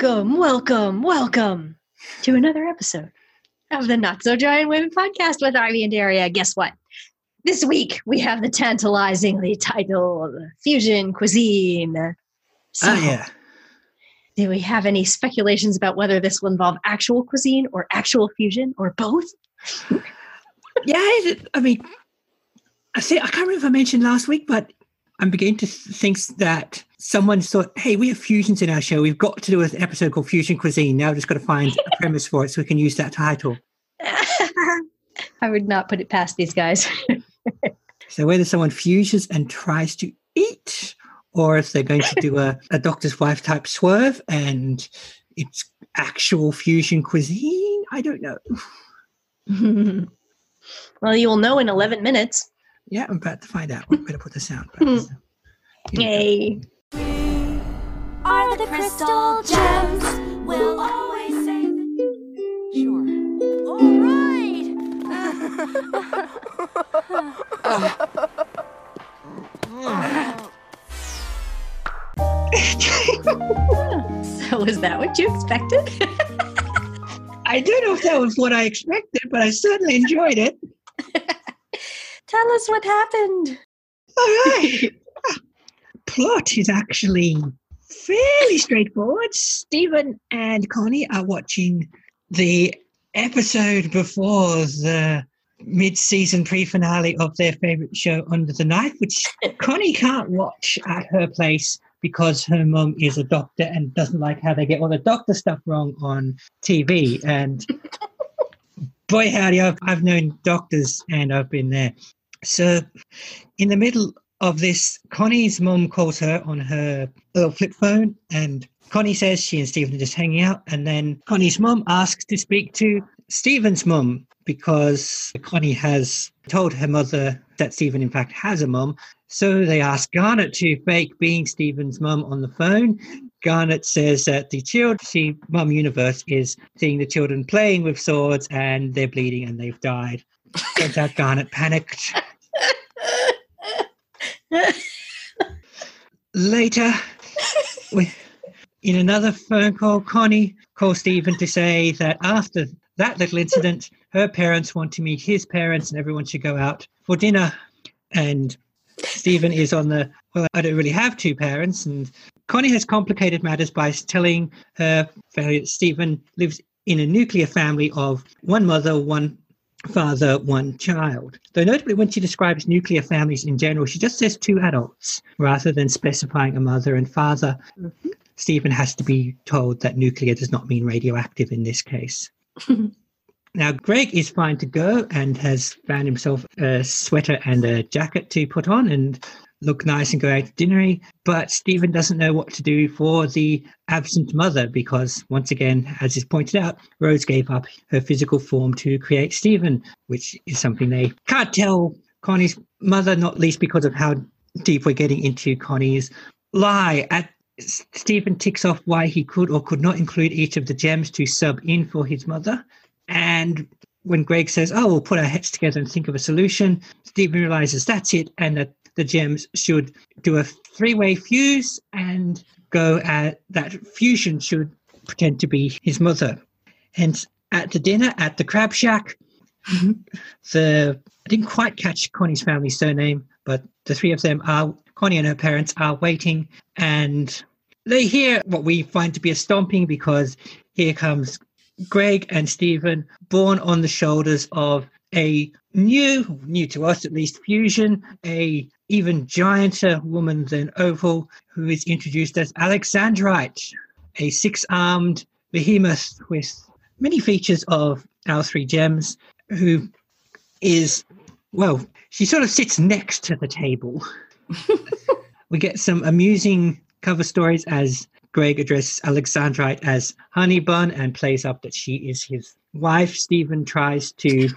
Welcome, welcome, welcome to another episode of the Not So Giant Women podcast with Ivy and Daria. Guess what? This week we have the tantalizingly titled Fusion Cuisine. So, Ah, yeah. do we have any speculations about whether this will involve actual cuisine or actual fusion or both? Yeah, I mean, I say I can't remember if I mentioned last week, but I'm beginning to think that someone thought, "Hey, we have fusions in our show. We've got to do an episode called Fusion Cuisine. Now, we've just got to find a premise for it so we can use that title." I would not put it past these guys. So whether someone fuses and tries to eat, or if they're going to do a, a doctor's wife type swerve and it's actual fusion cuisine, I don't know. well, you'll know in 11 minutes. Yeah, I'm about to find out. I'm going to put the sound. back. Here we. Yay. are the crystal gems. We'll always say. Sure. All right. So, is that what you expected? I don't know if that was what I expected, but I certainly enjoyed it. Tell us what happened. All right. Plot is actually fairly straightforward. Steven and Connie are watching the episode before the mid-season pre-finale of their favorite show Under the Knife, which Connie can't watch at her place because her mum is a doctor and doesn't like how they get all the doctor stuff wrong on TV. And boy, howdy, I've, I've known doctors and I've been there. So, in the middle of this, Connie's mum calls her on her little flip phone, and Connie says she and Steven are just hanging out. And then Connie's mum asks to speak to Steven's mum because Connie has told her mother that Steven, in fact, has a mum. So they ask Garnet to fake being Steven's mum on the phone. Garnet says that the children, see, mum universe is seeing the children playing with swords and they're bleeding and they've died. Turns out Garnet panicked. Later, we, in another phone call, Connie calls Steven to say that after that little incident, her parents want to meet his parents and everyone should go out for dinner. And Steven is on the, well, I don't really have two parents. And Connie has complicated matters by telling her family that Steven lives in a nuclear family of one mother, one father, one child. Though notably, when she describes nuclear families in general, she just says two adults rather than specifying a mother and father. Mm-hmm. Steven has to be told that nuclear does not mean radioactive in this case. now, Greg is fine to go and has found himself a sweater and a jacket to put on and look nice and go out to dinner. But Steven doesn't know what to do for the absent mother because, once again, as is pointed out, Rose gave up her physical form to create Steven, which is something they can't tell Connie's mother, not least because of how deep we're getting into Connie's lie. At Steven ticks off why he could or could not include each of the gems to sub in for his mother. And when Greg says, Oh, we'll put our heads together and think of a solution, Stephen realizes that's it and that the gems should do a three way fuse and go at that fusion should pretend to be his mother. Hence, at the dinner at the Crab Shack, mm-hmm. the I didn't quite catch Connie's family surname, but the three of them are Connie and her parents are waiting and they hear what we find to be a stomping because here comes Greg and Steven, born on the shoulders of a new, new to us at least, fusion, a even gianter woman than Opal, who is introduced as Alexandrite, a six-armed behemoth with many features of our three gems, who is, well, she sort of sits next to the table. we get some amusing cover stories as Greg addresses Alexandrite as Honey Bun and plays up that she is his wife. Steven tries to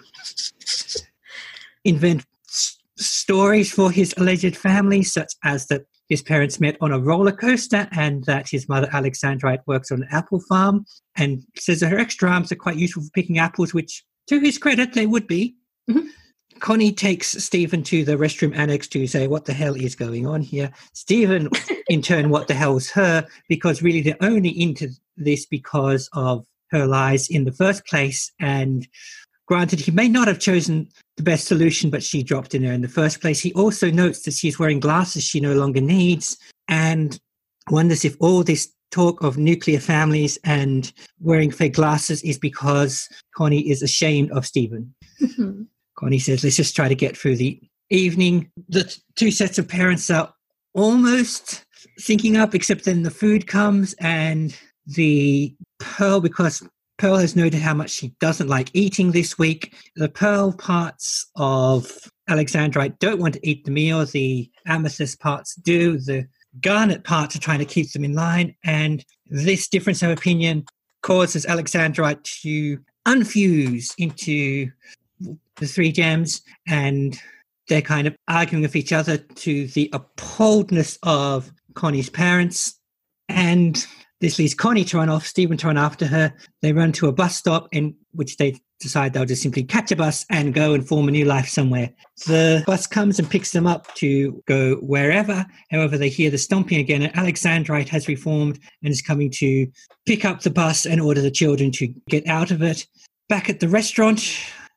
invent s- stories for his alleged family, such as that his parents met on a roller coaster and that his mother Alexandrite works on an apple farm and says that her extra arms are quite useful for picking apples, which to his credit they would be. Mhm. Connie takes Steven to the restroom annex to say, What the hell is going on here? Steven, in turn, what the hell's her? Because really they're only into this because of her lies in the first place. And granted, he may not have chosen the best solution, but she dropped in there in the first place. He also notes that she's wearing glasses she no longer needs and wonders if all this talk of nuclear families and wearing fake glasses is because Connie is ashamed of Steven. Mhm. Connie says, let's just try to get through the evening. The t- two sets of parents are almost syncing up, except then the food comes and the Pearl, because Pearl has noted how much she doesn't like eating this week. The Pearl parts of Alexandrite don't want to eat the meal. The Amethyst parts do. The Garnet parts are trying to keep them in line. And this difference of opinion causes Alexandrite to unfuse into the three gems and they're kind of arguing with each other to the appalledness of Connie's parents. And this leads Connie to run off, Steven to run after her. They run to a bus stop in which they decide they'll just simply catch a bus and go and form a new life somewhere. The bus comes and picks them up to go wherever. However, they hear the stomping again, and Alexandrite has reformed and is coming to pick up the bus and order the children to get out of it. Back at the restaurant,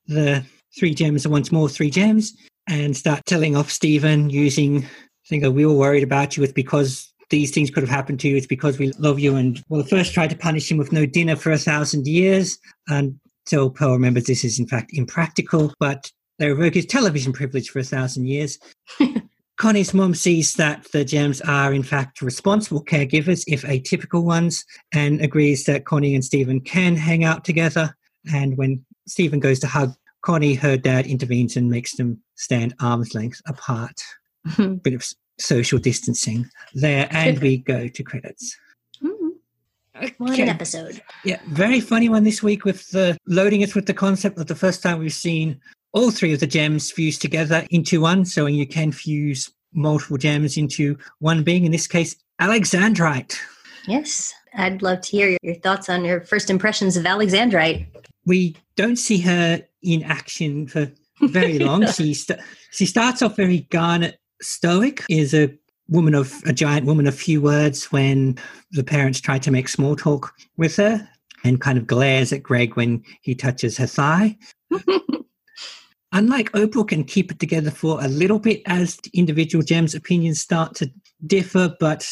the three gems are once more three gems and start telling off Steven using thing that we were worried about you. It's because these things could have happened to you. It's because we love you. And we'll first try to punish him with no dinner for a thousand years until Pearl remembers this is in fact impractical. But they revoke his television privilege for a thousand years. Connie's mom sees that the gems are in fact responsible caregivers, if atypical ones, and agrees that Connie and Steven can hang out together. And when Steven goes to hug Connie, her dad intervenes and makes them stand arm's length apart. Mhm. Bit of social distancing there, and we go to credits. Mhm. What Okay. an episode. Yeah, very funny one this week with the loading us with the concept of the first time we've seen all three of the gems fused together into one. So you can fuse multiple gems into one being, in this case, Alexandrite. Yes. I'd love to hear your thoughts on your first impressions of Alexandrite. We don't see her in action for very long. she st- she starts off very Garnet stoic, is a woman of a giant woman of few words when the parents try to make small talk with her and kind of glares at Greg when he touches her thigh. Unlike Opal can keep it together for a little bit as individual gems opinions start to differ, but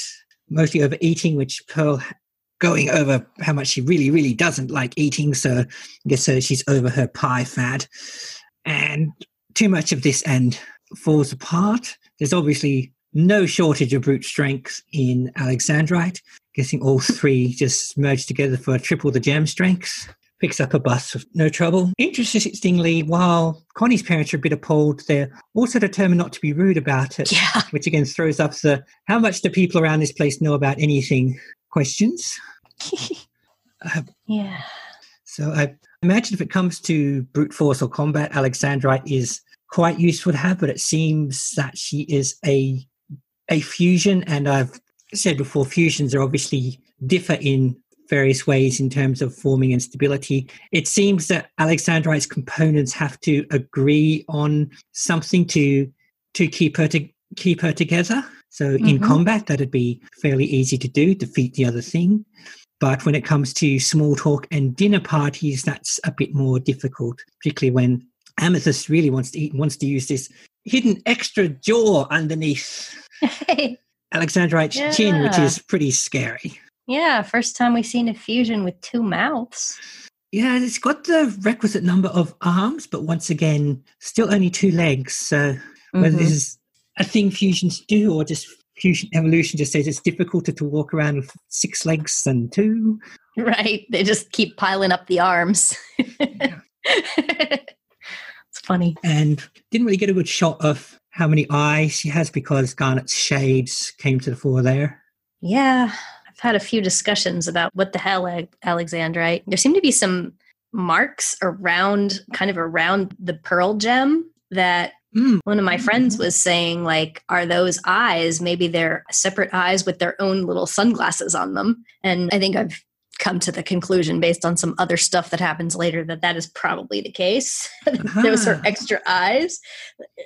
mostly over eating, which Pearl going over how much she really, really doesn't like eating. So I guess uh, she's over her pie fad. And too much of this end falls apart. There's obviously no shortage of brute strength in Alexandrite. Guessing all three just merged together for triple the gem strength. Picks up a bus with no trouble. Interestingly, while Connie's parents are a bit appalled, they're also determined not to be rude about it Yeah. which again throws up the how much do people around this place know about anything questions. Uh, yeah. so I imagine if it comes to brute force or combat, Alexandrite is quite useful to have, but it seems that she is a a fusion, and I've said before, fusions are obviously differ in various ways in terms of forming and stability. It seems that Alexandrite's components have to agree on something to to keep her to keep her together. So in Mhm. combat, that'd be fairly easy to do, defeat the other thing. But when it comes to small talk and dinner parties, that's a bit more difficult, particularly when Amethyst really wants to eat and wants to use this hidden extra jaw underneath. Alexandrite's chin, which is pretty scary. Yeah. First time we've seen a fusion with two mouths. Yeah, it's got the requisite number of arms, but once again, still only two legs. So whether Mhm. this is a thing fusions do or just evolution just says it's difficult to, to walk around with six legs and two. Right. They just keep piling up the arms. it's funny. and didn't really get a good shot of how many eyes she has because Garnet's shades came to the fore there. Yeah. I've had a few discussions about what the hell Alexandrite. There seem to be some marks around, kind of around the pearl gem that Mm, one of my friends was saying like are those eyes maybe they're separate eyes with their own little sunglasses on them and i think i've come to the conclusion based on some other stuff that happens later that that is probably the case. Those are Ah. extra eyes,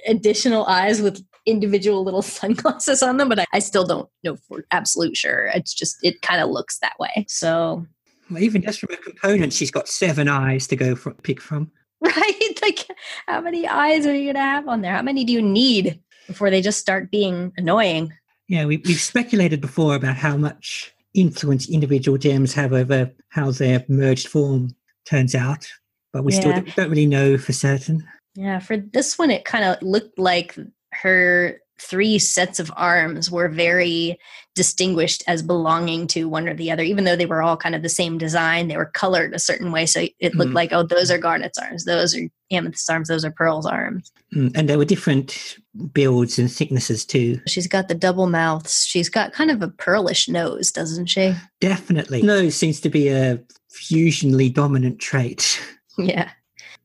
additional eyes with individual little sunglasses on them, but I, I still don't know for absolute sure. It's just, it kind of looks that way. So, Well, even just from a component, she's got seven eyes to go from, pick from. right? Like, how many eyes are you going to have on there? How many do you need before they just start being annoying? Yeah, we, we've speculated before about how much influence individual gems have over how their merged form turns out, but we still Yeah. don't, don't really know for certain. Yeah, for this one, it kind of looked like her three sets of arms were very distinguished as belonging to one or the other, even though they were all kind of the same design. They were colored a certain way. So it looked Mhm. like, oh, those are Garnet's arms, those are Amethyst arms, those are Pearl's arms. Mm, And there were different builds and thicknesses too. She's got the double mouths. She's got kind of a pearlish nose, doesn't she? Definitely. Nose seems to be a fusionally dominant trait. Yeah.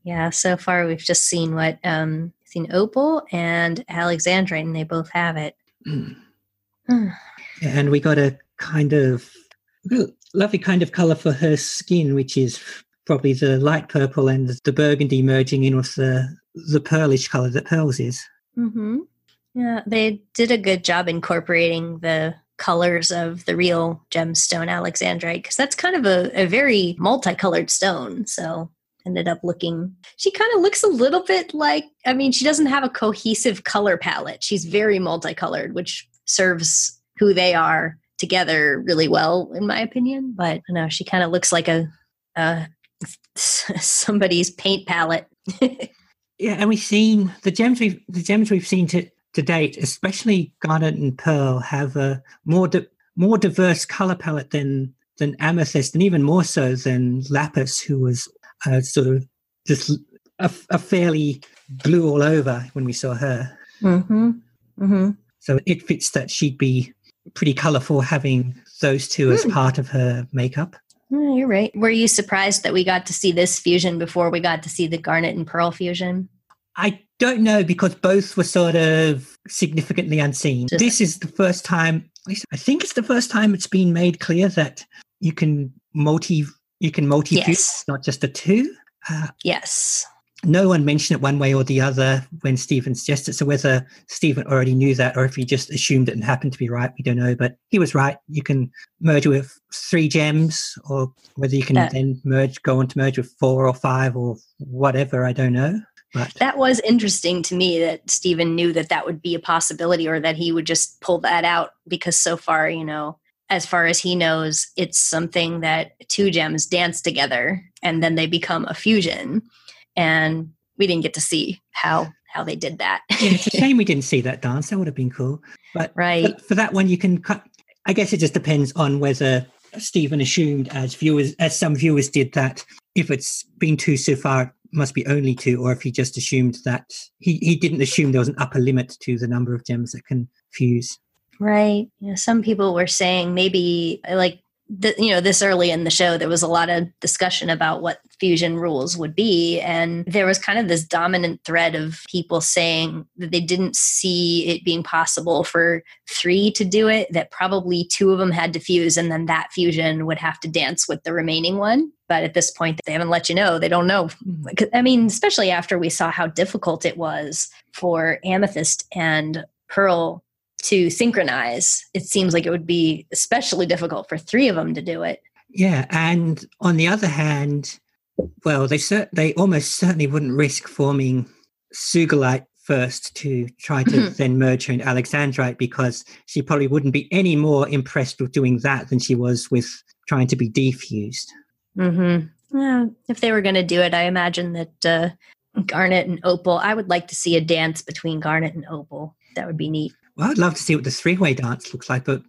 Yeah. So far, we've just seen what, um, seen Opal and Alexandra, and they both have it. Mm. and we got a kind of lovely kind of color for her skin, which is probably the light purple and the burgundy merging in with the the pearlish color that pearls is. hmm Yeah, they did a good job incorporating the colors of the real gemstone alexandrite because that's kind of a, a very multicolored stone. So ended up looking. She kind of looks a little bit like. I mean, she doesn't have a cohesive color palette. She's very multicolored, which serves who they are together really well, in my opinion. But I know she kind of looks like a. a somebody's paint palette. Yeah, and we've seen the gems we've the gems we've seen to, to date, especially garnet and pearl, have a more di- more diverse color palette than than amethyst, and even more so than lapis, who was uh, sort of just a, a fairly blue all over when we saw her. mm-hmm. Mm-hmm. So it fits that she'd be pretty colorful having those two as Hmm. part of her makeup. You're right. Were you surprised that we got to see this fusion before we got to see the garnet and pearl fusion? I don't know because both were sort of significantly unseen. Just- this is the first time. at least I think it's the first time it's been made clear that you can multi you can multi Yes. not just the two. Uh, Yes. no one mentioned it one way or the other when Steven suggested. So whether Steven already knew that or if he just assumed it and happened to be right, we don't know. But he was right. You can merge with three gems, or whether you can That- then merge, go on to merge with four or five or whatever. I don't know. But That was interesting to me that Steven knew that that would be a possibility or that he would just pull that out because so far, you know, as far as he knows, it's something that two gems dance together and then they become a fusion. And we didn't get to see how how they did that. yeah, it's a shame we didn't see that dance. That would have been cool. But right. But for that one, you can cut. I guess it just depends on whether Steven assumed, as viewers, as some viewers did, that if it's been two so far, it must be only two, or if he just assumed that he, he didn't assume there was an upper limit to the number of gems that can fuse. Right. You know, some people were saying maybe like the, you know this early in the show there was a lot of discussion about what fusion rules would be. And there was kind of this dominant thread of people saying that they didn't see it being possible for three to do it that probably two of them had to fuse and then that fusion would have to dance with the remaining one. But at this point they haven't let you know. They don't know. I mean especially after we saw how difficult it was for amethyst and pearl to synchronize, it seems like it would be especially difficult for three of them to do it. Yeah, and on the other hand, well, they cer- they almost certainly wouldn't risk forming Sugilite first to try to Mhm. then merge her into Alexandrite because she probably wouldn't be any more impressed with doing that than she was with trying to be defused. Mm-hmm. Yeah, if they were going to do it, I imagine that uh, Garnet and Opal. I would like to see a dance between Garnet and Opal. That would be neat. Well, I'd love to see what the three-way dance looks like, but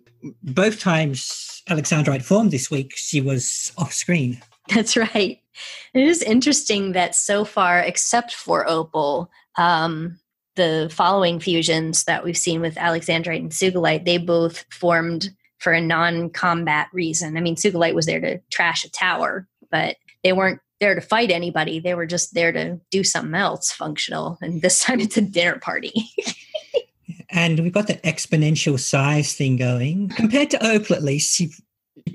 both times Alexandrite formed this week, she was off screen. That's right. It is interesting that so far, except for Opal, um, the following fusions that we've seen with Alexandrite and Sugilite, they both formed for a non-combat reason. I mean, Sugilite was there to trash a tower, but they weren't there to fight anybody. They were just there to do something else functional. And this time it's a dinner party. and we've got the exponential size thing going. Compared to Opal, at least, she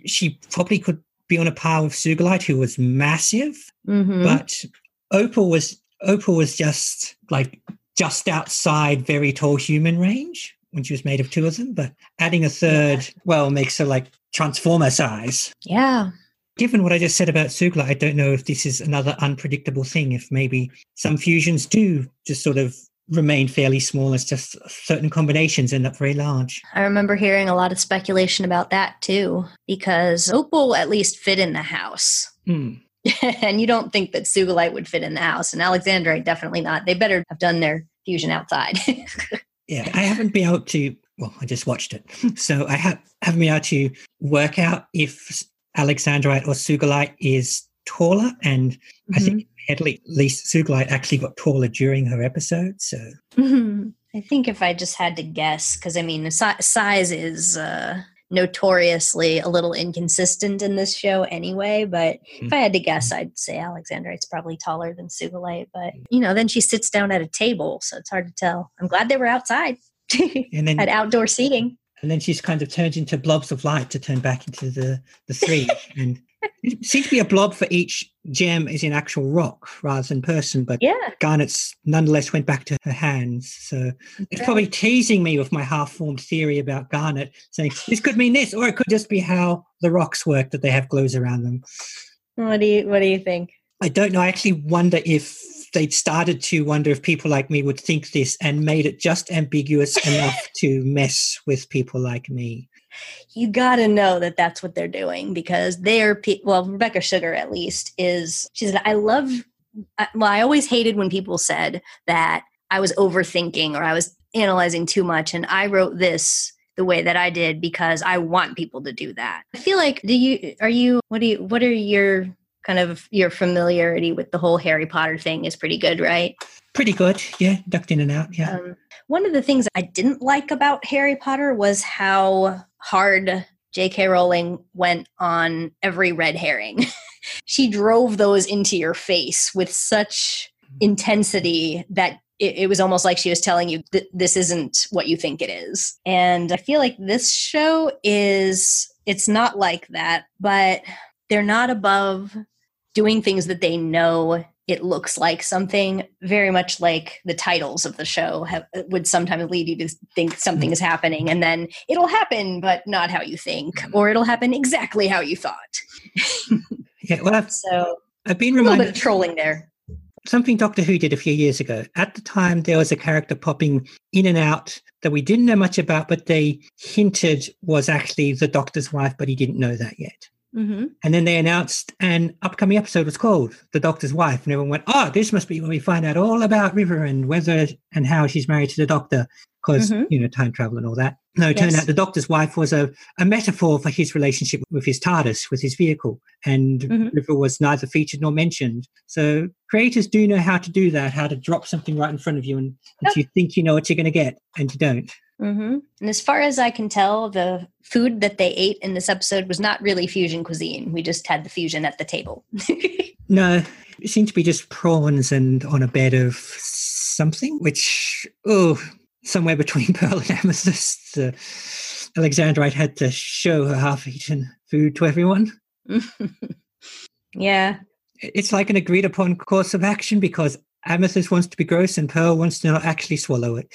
she probably could be on a par with Sugilite, who was massive, Mhm. but Opal was Opal was just like just outside very tall human range when she was made of two of them. But adding a third, well, makes her like transformer size. yeah. Given what I just said about Sugilite, I don't know if this is another unpredictable thing. If maybe some fusions do just sort of remain fairly small, as just certain combinations end up very large. I remember hearing a lot of speculation about that too, because Opal at least fit in the house. Hmm. and you don't think that Sugilite would fit in the house. And Alexandrite, definitely not. They better have done their fusion outside. Yeah, I haven't been able to. Well, I just watched it, so I have haven't been able to work out if Alexandrite or Sugilite is taller, and I think at le- least Sugilite actually got taller during her episode. So Mhm. I think if I just had to guess, because I mean, si- size is uh, notoriously a little inconsistent in this show anyway. But if I had to guess, I'd say Alexandrite's probably taller than Sugilite. But, you know, then she sits down at a table, so it's hard to tell. I'm glad they were outside. and then Had outdoor seating. and then she's kind of turned into blobs of light to turn back into the the three, and it seems to be a blob for each gem is in actual rock rather than person, but. Yeah. Garnet's nonetheless went back to her hands. So it's probably teasing me with my half formed theory about Garnet, saying this could mean this, or it could just be how the rocks work that they have glows around them. What do you What do you think? I don't know. I actually wonder if they'd started to wonder if people like me would think this and made it just ambiguous enough to mess with people like me. You got to know that that's what they're doing because they're pe- well. Rebecca Sugar, at least, is she said, "I love." Well, I always hated when people said that I was overthinking or I was analyzing too much, and I wrote this the way that I did because I want people to do that. I feel like do you are you what do you what are your kind of your familiarity with the whole Harry Potter thing is pretty good, right? Pretty good. Yeah. Ducked in and out. Yeah. Um, one of the things I didn't like about Harry Potter was how hard J.K. Rowling went on every red herring. she drove those into your face with such intensity that it, it was almost like she was telling you that this isn't what you think it is. And I feel like this show is, it's not like that, but they're not above doing things that they know it looks like something very much like the titles of the show have, would sometimes lead you to think something mm-hmm. is happening and then it'll happen but not how you think mm-hmm. or it'll happen exactly how you thought Yeah. Well, I've, so I've been reminded a little bit of trolling there something Doctor Who did a few years ago. At the time, there was a character popping in and out that we didn't know much about, but they hinted was actually the Doctor's wife, but he didn't know that yet. Mm-hmm. And then they announced an upcoming episode was called The Doctor's Wife. And everyone went, oh, this must be when we find out all about River and whether and how she's married to the Doctor, because, Mhm. you know, time travel and all that. No, it turned out the Doctor's wife was a, a metaphor for his relationship with his TARDIS, with his vehicle. And Mhm. River was neither featured nor mentioned. So creators do know how to do that, how to drop something right in front of you and, and you think you know what you're going to get and you don't. Mm-hmm. And as far as I can tell, the food that they ate in this episode was not really fusion cuisine. We just had the fusion at the table. No, it seemed to be just prawns and on a bed of something, which, oh, somewhere between Pearl and Amethyst. Uh, Alexandrite had to show her half eaten food to everyone. yeah. It's like an agreed upon course of action because Amethyst wants to be gross and Pearl wants to not actually swallow it.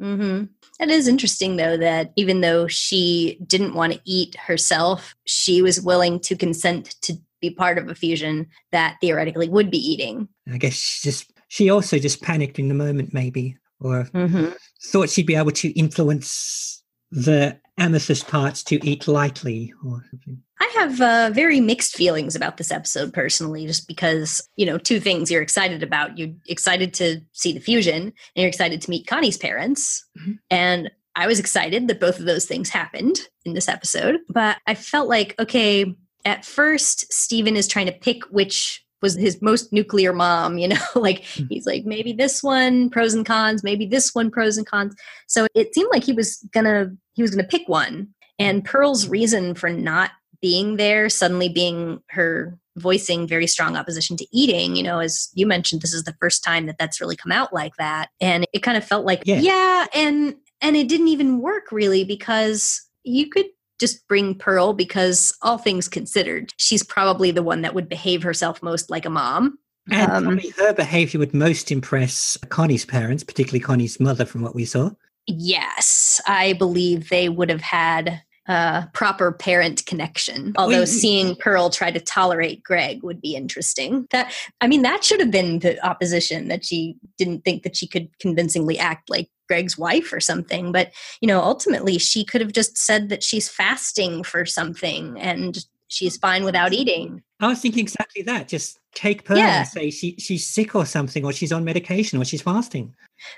Mm-hmm. It is interesting, though, that even though she didn't want to eat herself, she was willing to consent to be part of a fusion that theoretically would be eating. I guess she just she also just panicked in the moment, maybe, or Mm-hmm. thought she'd be able to influence the amethyst parts to eat lightly or something. I have uh, very mixed feelings about this episode personally, just because, you know, two things you're excited about. You're excited to see the fusion, and you're excited to meet Connie's parents. Mhm. And I was excited that both of those things happened in this episode. But I felt like, okay, at first, Steven is trying to pick which was his most nuclear mom, you know, like Mhm. he's like, maybe this one, pros and cons, maybe this one, pros and cons. So it seemed like he was gonna he was gonna pick one. And Pearl's reason for not being there, suddenly being her voicing very strong opposition to eating, you know, as you mentioned, this is the first time that that's really come out like that. And it kind of felt like, Yeah. yeah, and and it didn't even work really because you could just bring Pearl because all things considered, she's probably the one that would behave herself most like a mom. And Um, probably her behavior would most impress Connie's parents, particularly Connie's mother, from what we saw. Yes, I believe they would have had a proper parent connection. Although We- seeing Pearl try to tolerate Greg would be interesting. That I mean, that should have been the opposition that she didn't think that she could convincingly act like Greg's wife or something. But you know, ultimately, she could have just said that she's fasting for something and she's fine without eating. I was thinking exactly that. Just take Pearl Yeah. and say she, she's sick or something, or she's on medication, or she's fasting.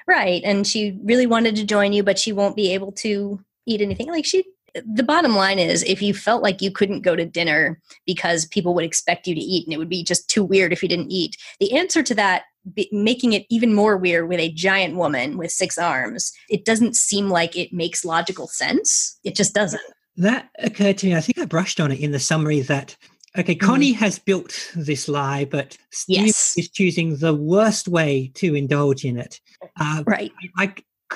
Right. And she really wanted to join you, but she won't be able to eat anything. Like she, the bottom line is if you felt like you couldn't go to dinner because people would expect you to eat and it would be just too weird if you didn't eat, the answer to that, making it even more weird with a giant woman with six arms, it doesn't seem like it makes logical sense. It just doesn't. That occurred to me. I think I brushed on it in the summary that, okay, Connie has built this lie, but Steve Yes. is choosing the worst way to indulge in it. Uh, Right. I,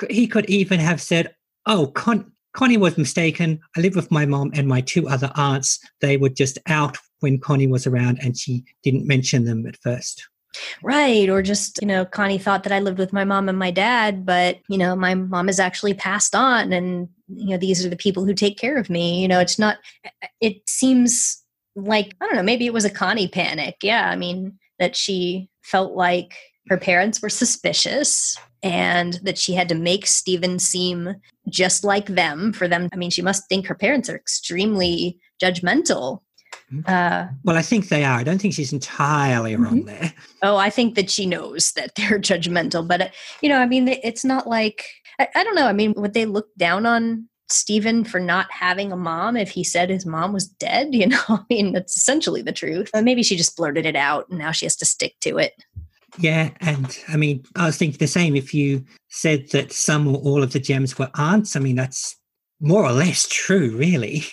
he could even have said, "Oh, Con- Connie was mistaken. I live with my mom and my two other aunts. They were just out when Connie was around, and she didn't mention them at first. Right. Or just, you know, Connie thought that I lived with my mom and my dad, but, you know, my mom is actually passed on and, you know, these are the people who take care of me. You know, it's not, it seems like, I don't know, maybe it was a Connie panic. Yeah. I mean, that she felt like her parents were suspicious and that she had to make Steven seem just like them for them. I mean, she must think her parents are extremely judgmental. Mhm. Uh, Well, I think they are. I don't think she's entirely wrong there. Oh, I think that she knows that they're judgmental, but uh, you know, I mean, it's not like I, I don't know. I mean, would they look down on Steven for not having a mom if he said his mom was dead? You know, I mean, that's essentially the truth. Maybe she just blurted it out, and now she has to stick to it. Yeah, and I mean, I was thinking the same. If you said that some or all of the gems were aunts, I mean, that's more or less true, really.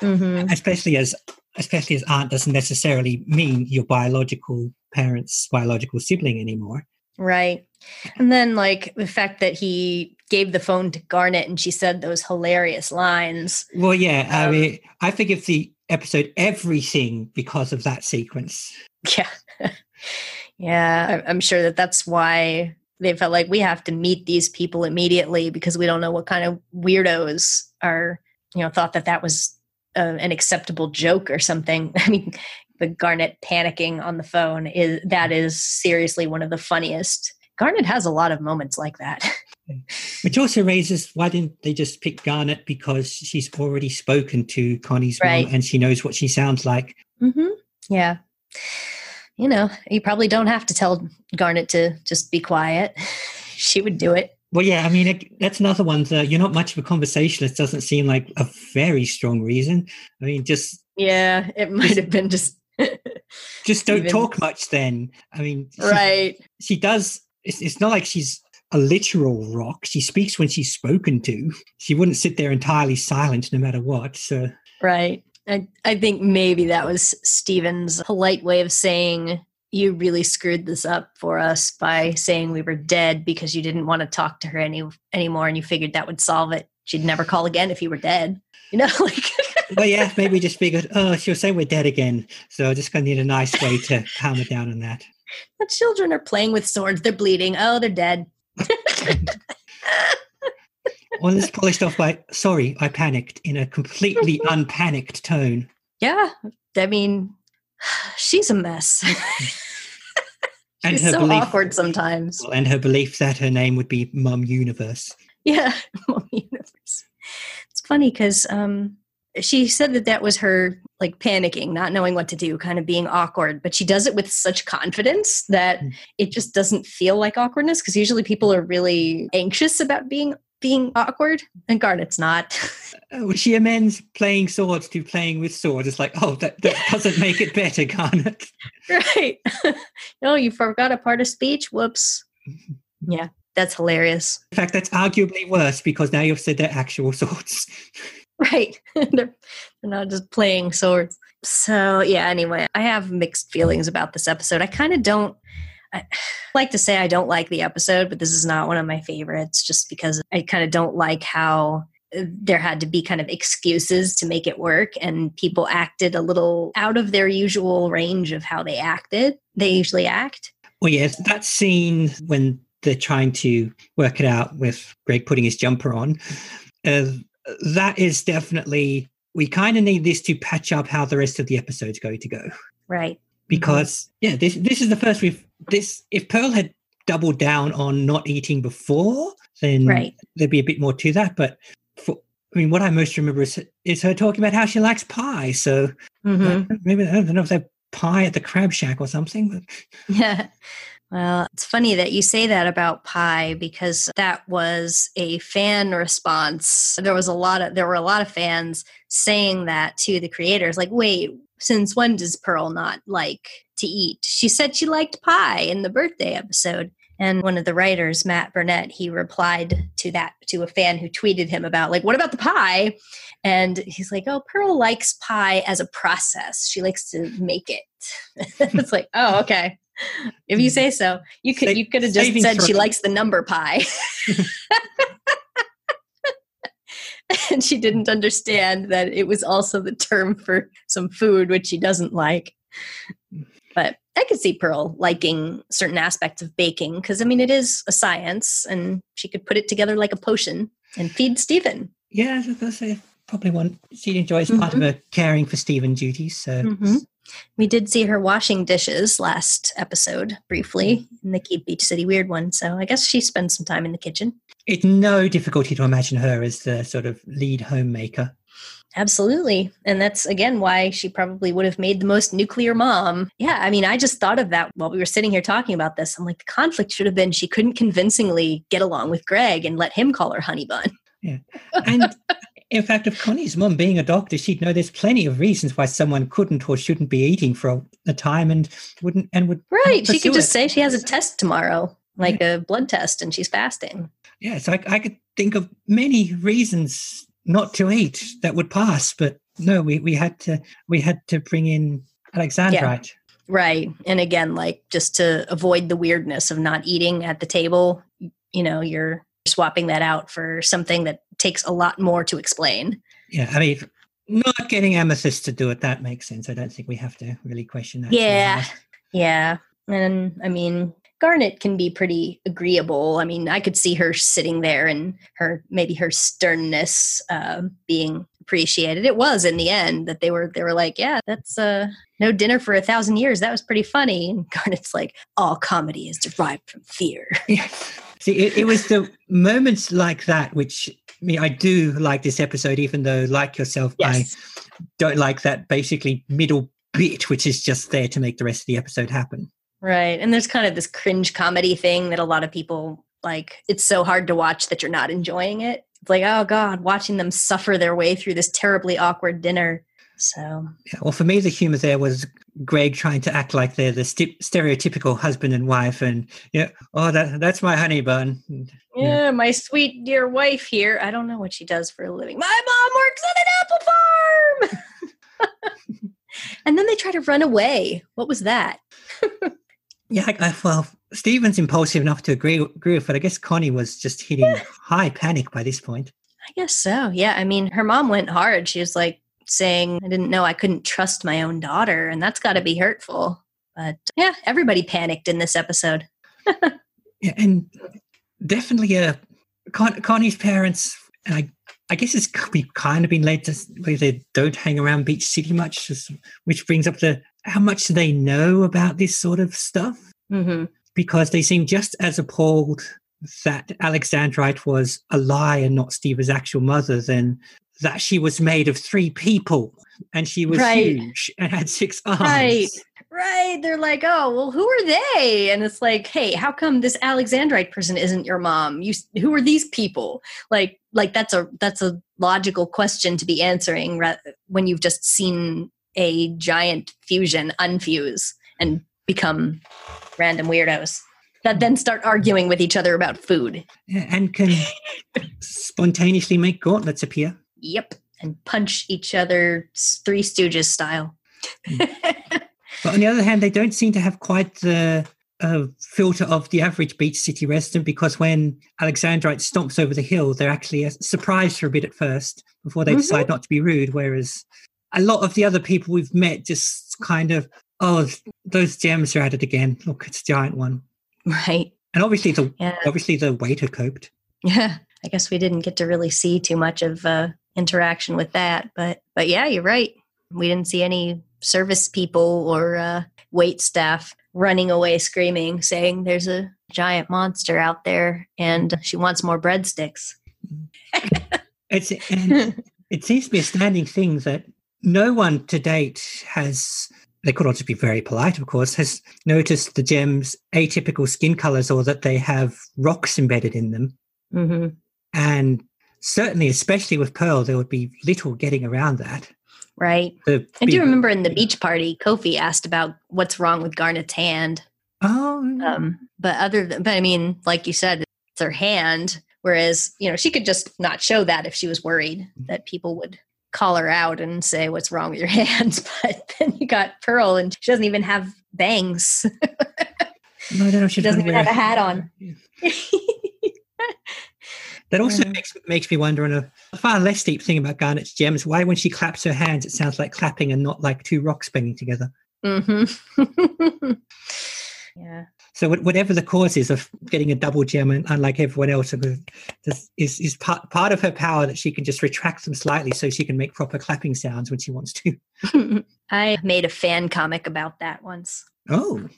Mm-hmm. Especially as especially as aunt doesn't necessarily mean your biological parents' biological sibling anymore. Right. And then, like the fact that he gave the phone to Garnet and she said those hilarious lines. Well, yeah, I Um, mean, I forgive the episode everything because of that sequence. Yeah. Yeah. I'm sure that that's why they felt like we have to meet these people immediately because we don't know what kind of weirdos are, you know, thought that that was uh, an acceptable joke or something. I mean, the Garnet panicking on the phone is that is seriously one of the funniest. Garnet has a lot of moments like that. Which also raises why didn't they just pick Garnet because she's already spoken to Connie's Right. mom and she knows what she sounds like. Mm-hmm. Yeah. You know, you probably don't have to tell Garnet to just be quiet. she would do it. Well, yeah, I mean, it, that's another one. That you're not much of a conversationalist doesn't seem like a very strong reason. I mean, just Yeah, it might have been just just don't Even- talk much then. I mean, she, right. she does. It's, it's not like she's a literal rock. She speaks when she's spoken to. She wouldn't sit there entirely silent no matter what. So, Right. I, I think maybe that was Steven's polite way of saying you really screwed this up for us by saying we were dead because you didn't want to talk to her any anymore and you figured that would solve it. She'd never call again if you were dead. You know, like but yeah, maybe just figured, oh, she'll say we're dead again. So I just gonna need a nice way to calm her down on that. the children are playing with swords, they're bleeding. Oh, they're dead. Well, it's polished off by sorry, I panicked in a completely unpanicked tone. Yeah. I mean, she's a mess. And she's her so belief awkward sometimes. and her belief that her name would be Mum Universe. Yeah, Mom Universe. It's funny because um, she said that that was her like panicking, not knowing what to do, kind of being awkward. But she does it with such confidence that Mm. it just doesn't feel like awkwardness. Because usually people are really anxious about being being awkward, and Garnet's not. Oh, she amends playing swords to playing with swords. It's like, oh, that, that doesn't make it better, Garnet. right? no, you forgot a part of speech. Whoops. Yeah, that's hilarious. In fact, that's arguably worse because now you've said they're actual swords. Right. they're, they're not just playing swords. So, yeah, anyway, I have mixed feelings about this episode. I kind of don't I like to say I don't like the episode, but this is not one of my favorites just because I kind of don't like how there had to be kind of excuses to make it work and people acted a little out of their usual range of how they acted they usually act Well, yes, that scene when they're trying to work it out with Greg putting his jumper on, uh, that is definitely, we kind of need this to patch up how the rest of the episode's going to go. right Because, yeah, this, this is the first we've, this, if Pearl had doubled down on not eating before, then right there'd be a bit more to that. But for, I mean, what I most remember is, is her talking about how she likes pie. So Mhm. maybe, I don't know if they're pie at the crab shack or something. Yeah. Well, it's funny that you say that about pie because that was a fan response. There was a lot of there were a lot of fans saying that to the creators like, "Wait, since when does Pearl not like to eat? She said she liked pie in the birthday episode." And one of the writers, Matt Burnett, he replied to that to a fan who tweeted him about like, "What about the pie?" And he's like, "Oh, Pearl likes pie as a process. She likes to make it." it's like, "Oh, okay." If you say so, you could you could have just said she likes the number pie. and she didn't understand that it was also the term for some food which she doesn't like. But I could see Pearl liking certain aspects of baking because I mean it is a science and she could put it together like a potion and feed Steven. Yeah, I was gonna say probably one she enjoys part of her caring for Steven duties. So Mhm. We did see her washing dishes last episode briefly in the Keep Beach City Weird one, so I guess she spends some time in the kitchen. It's no difficulty to imagine her as the sort of lead homemaker. Absolutely. And that's again why she probably would have made the most nuclear mom. Yeah, I mean, I just thought of that while we were sitting here talking about this. I'm like, the conflict should have been she couldn't convincingly get along with Greg and let him call her honey bun. Yeah. And in fact, if Connie's mom being a doctor, she'd know there's plenty of reasons why someone couldn't or shouldn't be eating for a, a time and wouldn't and would Right. She could just it. say she has a test tomorrow, like a blood test, and she's fasting. Yeah, so I, I could think of many reasons not to eat that would pass, but no, we, we had to we had to bring in Alexandrite. Right. And again, like just to avoid the weirdness of not eating at the table, you know, you're swapping that out for something that takes a lot more to explain. Yeah, I mean, not getting Amethyst to do it that makes sense. I don't think we have to really question that. Yeah. Yeah. And I mean, Garnet can be pretty agreeable. I mean, I could see her sitting there and her maybe her sternness uh, being appreciated. It was in the end that they were they were like, yeah, that's uh, no dinner for a thousand years. That was pretty funny. And Garnet's like, all comedy is derived from fear. Yeah. See, it, it was the moments like that which I mean, I do like this episode, even though, like yourself, Yes. I don't like that basically middle bit, which is just there to make the rest of the episode happen. Right. And there's kind of this cringe comedy thing that a lot of people like. It's so hard to watch that you're not enjoying it. It's like, oh God, watching them suffer their way through this terribly awkward dinner. So, Yeah, well, for me, the humor there was Greg trying to act like they're the st- stereotypical husband and wife, and yeah, oh, that that's my honey bun. Mm, yeah. Yeah. my sweet dear wife here. I don't know what she does for a living. My mom works on an apple farm. and then they try to run away. What was that? Yeah, I, well, Steven's impulsive enough to agree, agree with it. I guess Connie was just hitting high panic by this point. I guess so. Yeah. I mean, her mom went hard. She was like saying, I didn't know I couldn't trust my own daughter, and that's got to be hurtful. But yeah, everybody panicked in this episode. Yeah, and definitely uh, Con- Connie's parents, and I, I guess it's we've kind of been led to where they don't hang around Beach City much, which brings up the how much do they know about this sort of stuff? Mm-hmm. Because they seem just as appalled that Alexandrite was a lie and not Steve's actual mother than that she was made of three people and she was Right. huge and had six arms. Right. Right. They're like, oh, well, who are they? And it's like, hey, how come this Alexandrite person isn't your mom? You, who are these people? Like, like that's a that's a logical question to be answering when you've just seen a giant fusion unfuse and become random weirdos that then start arguing with each other about food. And can spontaneously make gauntlets appear. Yep. And punch each other Three Stooges style. But on the other hand, they don't seem to have quite the a filter of the average beach city resident because when Alexandrite stomps over the hill, they're actually uh, surprised for a bit at first before they Mhm. decide not to be rude. Whereas a lot of the other people we've met just kind of, oh, those gems are at it again. Look, it's a giant one. Right. And obviously the Yeah. obviously the waiter coped. Yeah. I guess we didn't get to really see too much of uh, interaction with that, but but yeah, you're right. We didn't see any service people or uh, wait staff running away screaming, saying there's a giant monster out there and she wants more breadsticks. It's and it seems to be a standing thing that no one to date has they could also be very polite of course has noticed the gems atypical skin colors or that they have rocks embedded in them hmm and certainly especially with pearl there would be little getting around that Right. the I do remember in the beach party, Kofi asked about what's wrong with Garnet's hand. oh Um, but other than, but I mean, like you said, it's her hand. Whereas, you know, she could just not show that if she was worried that people would call her out and say, What's wrong with your hands? But then you got Pearl and she doesn't even have bangs. no, I don't know if She doesn't even have a hat on. That also Yeah. makes makes me wonder on a far less deep thing about Garnet's gems. Why, when she claps her hands, it sounds like clapping and not like two rocks banging together. hmm yeah. So whatever the cause is of getting a double gem, and unlike everyone else, this is is part part of her power that she can just retract them slightly so she can make proper clapping sounds when she wants to. I made a fan comic about that once. Oh,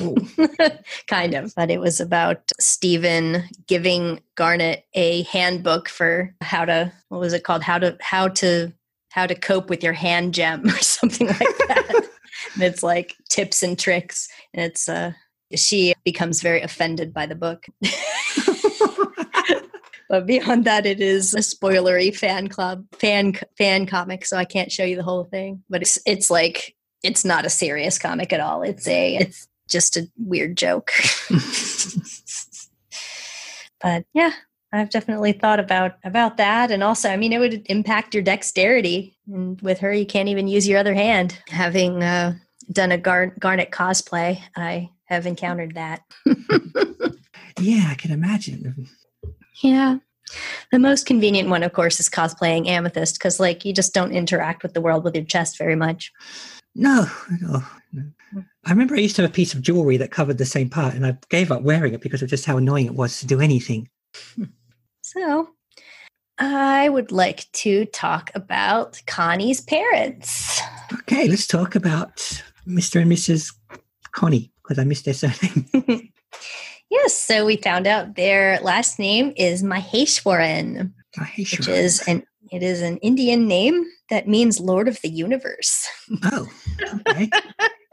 oh. kind of, but it was about Steven giving Garnet a handbook for how to what was it called? How to how to how to cope with your hand gem or something like that. and it's like tips and tricks, and it's uh she becomes very offended by the book. but beyond that, it is a spoilery fan club fan fan comic, so I can't show you the whole thing. But it's it's like it's not a serious comic at all. It's a it's just a weird joke. but yeah, I've definitely thought about about that, and also, I mean, it would impact your dexterity. And with her, you can't even use your other hand. Having uh, done a Gar- Garnet cosplay, I have encountered that. yeah, I can imagine. Yeah. The most convenient one, of course, is cosplaying Amethyst because, like, you just don't interact with the world with your chest very much. No, no, no. I remember I used to have a piece of jewelry that covered the same part, and I gave up wearing it because of just how annoying it was to do anything. So, I would like to talk about Connie's parents. Okay, let's talk about Mr. and Mrs. Connie because I missed their surname. Yes, so we found out their last name is Maheshwaran, which is an it is an Indian name that means Lord of the Universe. oh, okay.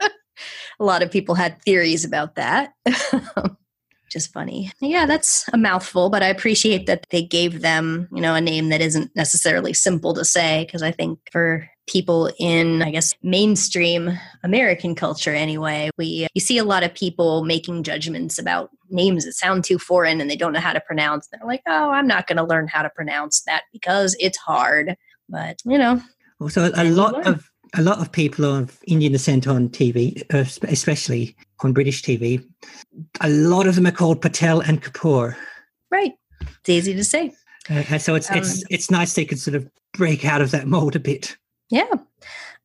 a lot of people had theories about that. Is funny. Yeah, that's a mouthful, but I appreciate that they gave them, you know, a name that isn't necessarily simple to say because I think for people in I guess mainstream American culture anyway, we you see a lot of people making judgments about names that sound too foreign and they don't know how to pronounce. They're like, "Oh, I'm not going to learn how to pronounce that because it's hard." But, you know, Also, a lot of a lot of people of Indian descent on TV, uh, especially on British TV, a lot of them are called Patel and Kapoor, right. It's easy to say. uh, so it's it's Um, it's nice they could sort of break out of that mold a bit. Yeah.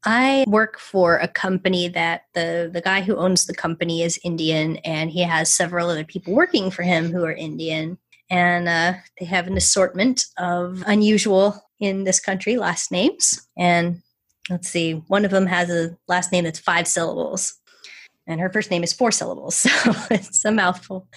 I work for a company that the the guy who owns the company is Indian and he has several other people working for him who are Indian and uh, they have an assortment of unusual in this country last names and let's see one of them has a last name that's five syllables and her first name is four syllables so it's a mouthful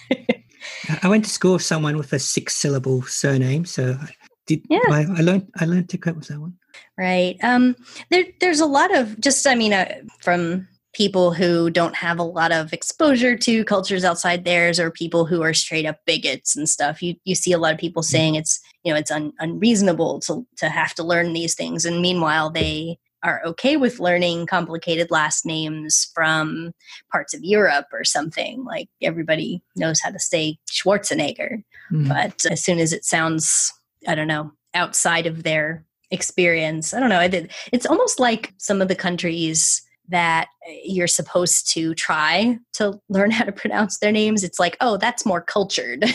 I- went to school with someone with a six-syllable surname, so I did Yeah. I, I learned I learned to cope with that one. Right. Um, there, there's a lot of just, I mean, uh, from people who don't have a lot of exposure to cultures outside theirs, or people who are straight up bigots and stuff. You you see a lot of people saying it's you know it's un, unreasonable to to have to learn these things, and meanwhile they are okay with learning complicated last names from parts of Europe or something. Like everybody knows how to say Schwarzenegger Mm. but as soon as it sounds i don't know outside of their experience i don't know it's almost like some of the countries that you're supposed to try to learn how to pronounce their names. It's like, oh, that's more cultured.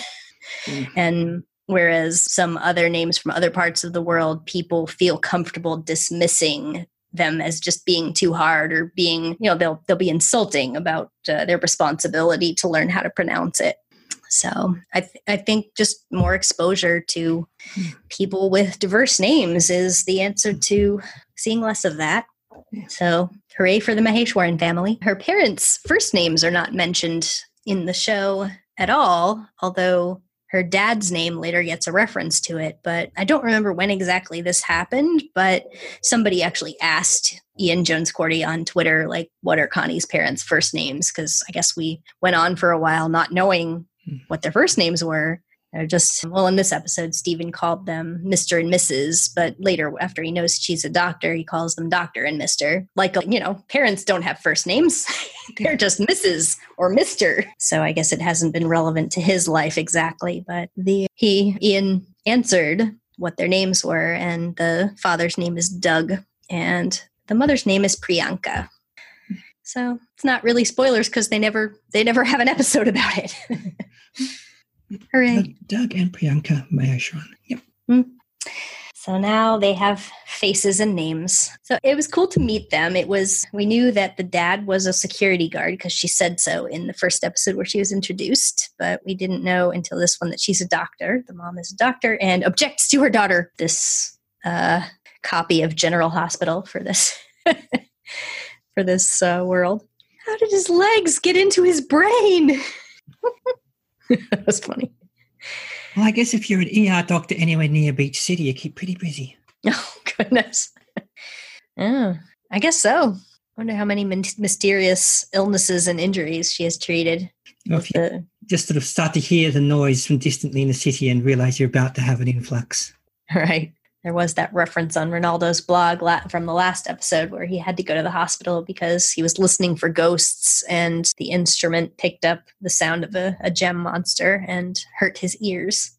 Mm. and whereas some other names from other parts of the world, people feel comfortable dismissing them as just being too hard or being, you know, they'll they'll be insulting about uh, their responsibility to learn how to pronounce it. So I th- I think just more exposure to people with diverse names is the answer to seeing less of that. So hooray for the Maheshwaran family. Her parents' first names are not mentioned in the show at all, although her dad's name later gets a reference to it. But I don't remember when exactly this happened, but somebody actually asked Ian Jones-Quartey on Twitter, like, what are Connie's parents' first names? Because I guess we went on for a while not knowing hmm. what their first names were. They're just, well, in this episode, Steven called them Mr. and Mrs., but later, after he knows she's a doctor, he calls them Doctor and Mr. Like, you know, parents don't have first names, they're just Mrs. or Mr. So I guess it hasn't been relevant to his life exactly, but the he, Ian, answered what their names were, and the father's name is Doug, and the mother's name is Priyanka. So it's not really spoilers because they never they never have an episode about it. Hooray. Doug, and Priyanka Maheshwaran. Yep. So now they have faces and names. So it was cool to meet them. It was, we knew that the dad was a security guard because she said so in the first episode where she was introduced, but we didn't know until this one that she's a doctor. The mom is a doctor and objects to her daughter this uh, copy of General Hospital for this. for this uh, world. How did his legs get into his brain? that was funny. Well, I guess if you're an ER doctor anywhere near Beach City, you keep pretty busy. Oh goodness. oh, I guess so. Wonder how many min- mysterious illnesses and injuries she has treated. With if you the- just sort of start to hear the noise from distantly in the city and realize you're about to have an influx. right. There was that reference on Ronaldo's blog la- from the last episode where he had to go to the hospital because he was listening for ghosts and the instrument picked up the sound of a, a gem monster and hurt his ears.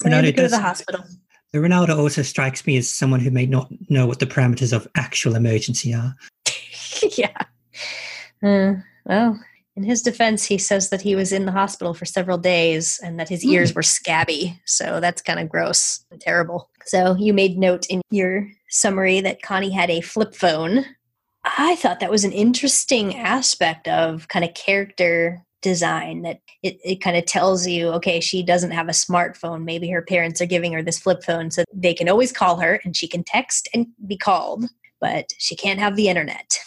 So he had Ronaldo to go to the hospital. The Ronaldo also strikes me as someone who may not know what the parameters of actual emergency are. yeah. Uh, well, in his defense, he says that he was in the hospital for several days and that his hmm. ears were scabby. So that's kind of gross and terrible. So you made note in your summary that Connie had a flip phone. I thought that was an interesting aspect of kind of character design that it, it kind of tells you okay she doesn't have a smartphone maybe her parents are giving her this flip phone so they can always call her and she can text and be called but she can't have the internet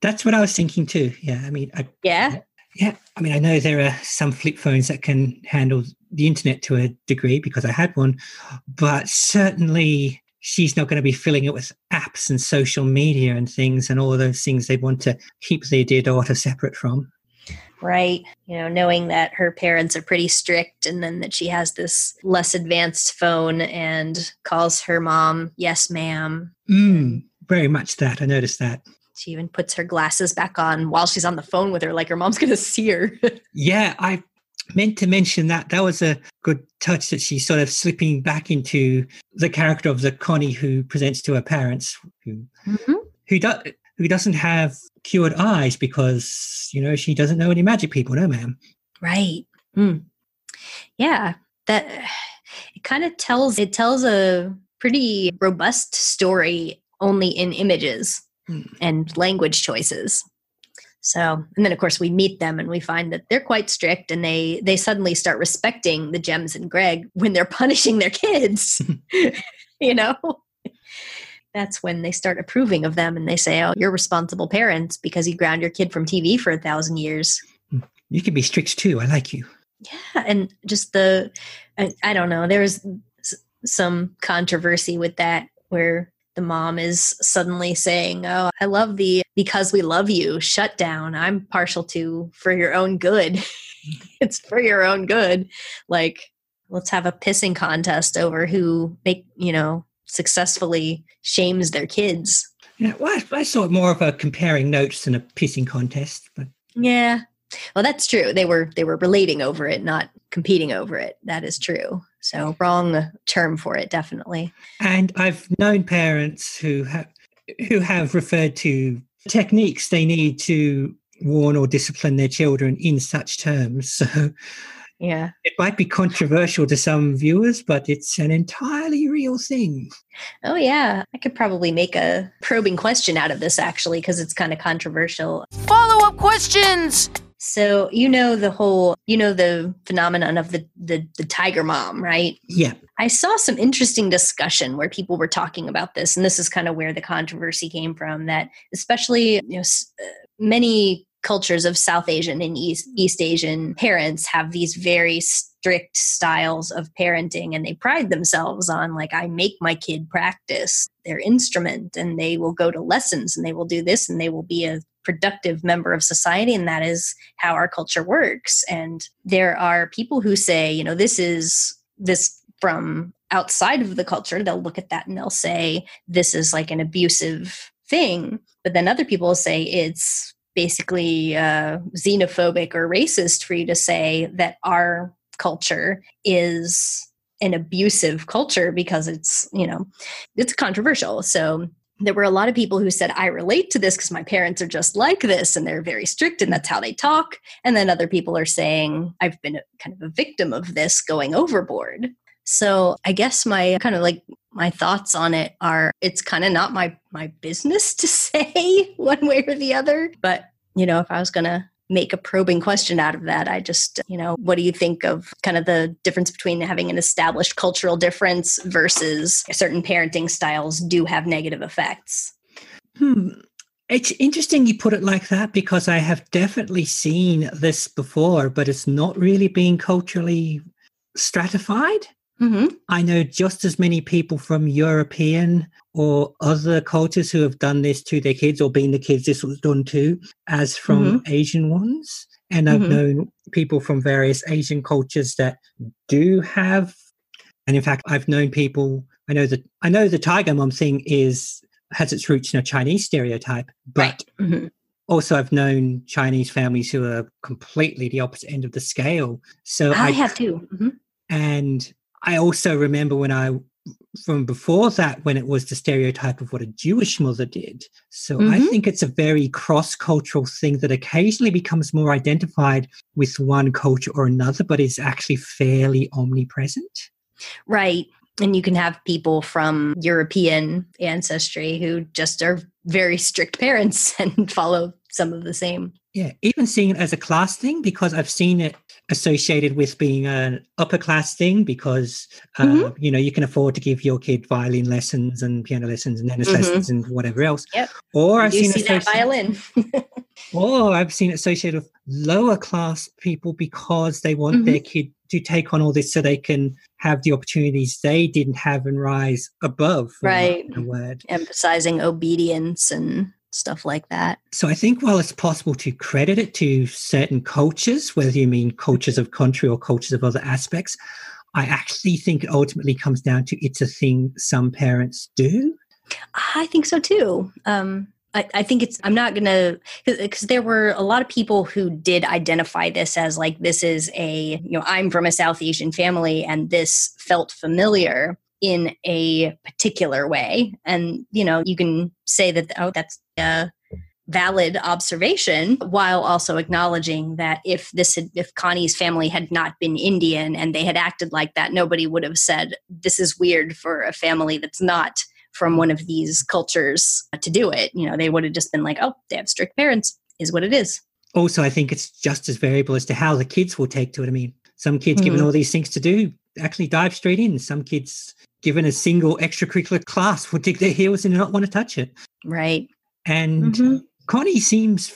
That's what I was thinking too. Yeah, I mean, I, yeah yeah, I mean, I know there are some flip phones that can handle the internet to a degree because I had one, but certainly she's not going to be filling it with apps and social media and things and all of those things they want to keep their dear daughter separate from. right? You know, knowing that her parents are pretty strict and then that she has this less advanced phone and calls her mom, yes, ma'am. Mm, very much that. I noticed that. She even puts her glasses back on while she's on the phone with her, like her mom's going to see her. Yeah, I meant to mention that. That was a good touch that she's sort of slipping back into the character of the Connie who presents to her parents, who who, do, who doesn't have cured eyes because you know she doesn't know any magic people. No, ma'am. Right. Hmm. Yeah. That it kind of tells it tells a pretty robust story only in images. And language choices. So, and then of course we meet them and we find that they're quite strict and they they suddenly start respecting the Gems and Greg when they're punishing their kids. you know? That's when they start approving of them and they say, "Oh, you're responsible parents because you ground your kid from TV for a thousand years." Hmm. You can be strict too. I like you. Yeah, and just the I, I don't know. There's s- some controversy with that where the mom is suddenly saying, "Oh, I love the because we love you shut down. I'm partial to for your own good. it's for your own good." Like, let's have a pissing contest over who make you know successfully shames their kids. Yeah, well, I, I saw it more of a comparing notes than a pissing contest. But Yeah. Well, that's true. They were they were relating over it, not competing over it. That is true. So wrong term for it, definitely. and I've known parents who have who have referred to techniques they need to warn or discipline their children in such terms. So Yeah. it might be controversial to some viewers, but it's an entirely real thing. Oh, yeah. I could probably make a probing question out of this actually, because it's kind of controversial. Follow up questions! So, you know, the whole, you know, the phenomenon of the, the, the tiger mom, right? Yeah. I saw some interesting discussion where people were talking about this, and this is kind of where the controversy came from. That especially, you know, uh, many cultures of South Asian and East East Asian parents have these very strict styles of parenting, and they pride themselves on like, I make my kid practice their instrument, and they will go to lessons, and they will do this, and they will be a productive member of society and that is how our culture works. And there are people who say you know this is this from outside of the culture they'll look at that and they'll say this is like an abusive thing. But then other people say it's basically uh, xenophobic or racist for you to say that our culture is an abusive culture because it's you know it's controversial. So there were a lot of people who said i relate to this because my parents are just like this and they're very strict and that's how they talk. And then other people are saying i've been a, kind of a victim of this going overboard. So i guess my kind of like my thoughts on it are it's kind of not my my business to say one way or the other but you know if i was going to make a probing question out of that i just you know what do you think of kind of the difference between having an established cultural difference versus certain parenting styles do have negative effects Hmm. It's interesting you put it like that because I have definitely seen this before, but it's not really being culturally stratified. Mm-hmm. I know just as many people from European or other cultures who have done this to their kids or been the kids this was done to as from Asian ones. And I've Mhm. known people from various Asian cultures that do have and in fact I've known people I know that I know the tiger mom thing is has its roots in a Chinese stereotype, but Mhm. also I've known Chinese families who are completely the opposite end of the scale. So i have too Mhm. and I also remember when I, from before that, when it was the stereotype of what a Jewish mother did. So I Mhm. think it's a very cross cultural thing that occasionally becomes more identified with one culture or another, but is actually fairly omnipresent. right and you can have people from european ancestry who just are very strict parents and follow some of the same Yeah, even seeing it as a class thing because I've seen it associated with being an upper class thing because uh, Mhm. you know you can afford to give your kid violin lessons and piano lessons and tennis Mhm. lessons and whatever else. Yep. Or I've you seen see it that violin or I've seen associated with lower class people because they want their kid to take on all this so they can have the opportunities they didn't have and rise above. Right. a word. emphasizing obedience and stuff like that So I think while it's possible to credit it to certain cultures, whether you mean cultures of country or cultures of other aspects, I actually think it ultimately comes down to it's a thing some parents do. I think so too. Um, I, I think it's, I'm not going to, because there were a lot of people who did identify this as like, this is a, you know, I'm from a South Asian family and this felt familiar in a particular way. And, you know, you can say that, oh, that's a valid observation while also acknowledging that if this had, if Connie's family had not been Indian and they had acted like that, nobody would have said, this is weird for a family that's not from one of these cultures to do it. You know, they would have just been like, oh, they have strict parents, is what it is. Also, I think it's just as variable as to how the kids will take to it. I mean, some kids given Mhm. all these things to do actually dive straight in. Some kids given a single extracurricular class will dig their heels in and not want to touch it. Right. And Mhm. Connie seems,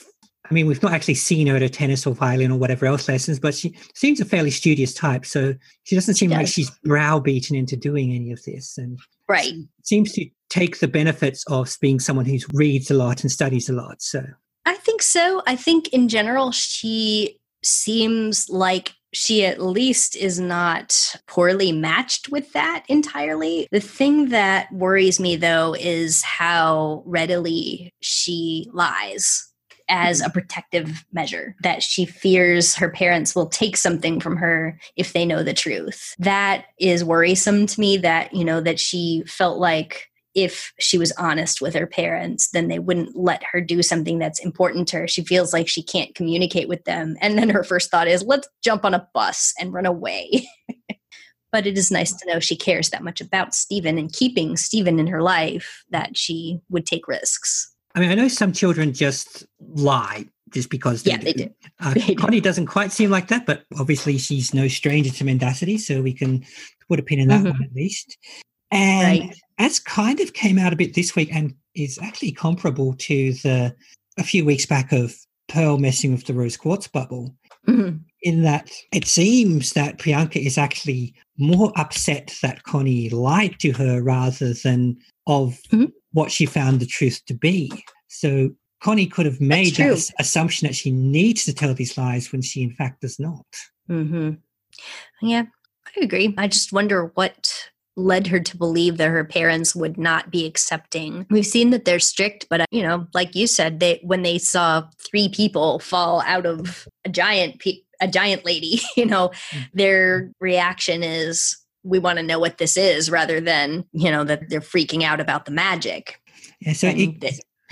I mean, we've not actually seen her at a tennis or violin or whatever else lessons, but she seems a fairly studious type. So she doesn't seem like does. she's browbeaten into doing any of this and Right. seems to take the benefits of being someone who reads a lot and studies a lot. So I think so. I think in general, she seems like she at least is not poorly matched with that entirely. The thing that worries me though is how readily she lies as a protective measure that she fears her parents will take something from her if they know the truth. That is worrisome to me that, you know, that she felt like if she was honest with her parents, then they wouldn't let her do something that's important to her. She feels like she can't communicate with them. And then her first thought is, let's jump on a bus and run away. but it is nice to know she cares that much about Steven and keeping Steven in her life that she would take risks. I mean, I know some children just lie just because they yeah, do. they do. Uh, they Connie do. doesn't quite seem like that, but obviously she's no stranger to mendacity, so we can put a pin in that mm-hmm. one at least. And right. as kind of came out a bit this week and is actually comparable to the a few weeks back of Pearl messing with the rose quartz bubble, mm-hmm. in that it seems that Priyanka is actually more upset that Connie lied to her rather than of mm-hmm. what she found the truth to be. So Connie could have made that assumption that she needs to tell these lies when she in fact does not. Mm-hmm. Yeah, I agree. I just wonder what led her to believe that her parents would not be accepting. We've seen that they're strict, but uh, you know, like you said, they when they saw three people fall out of a giant pe- a giant lady, you know, mm. their reaction is we want to know what this is rather than, you know, that they're freaking out about the magic. Yeah, so it, they,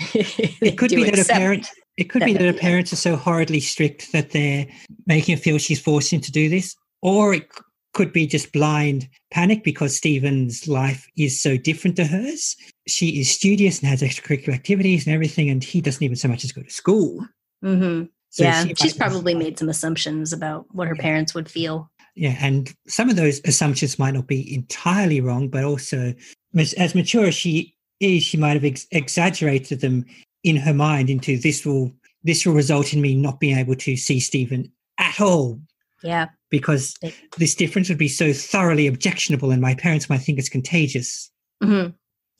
it could be that a parent it could be that her parents are so horridly strict that they're making her feel she's forced him to do this, or it could be just blind panic because Steven's life is so different to hers. She is studious and has extracurricular activities and everything, and he doesn't even so much as go to school. Mm-hmm. So yeah, she she's probably made some assumptions about what her yeah. parents would feel. Yeah, and some of those assumptions might not be entirely wrong, but also as, mature as she is, she might have ex- exaggerated them in her mind into this will this will result in me not being able to see Steven at all. Yeah because this difference would be so thoroughly objectionable and my parents might think it's contagious. Mm-hmm.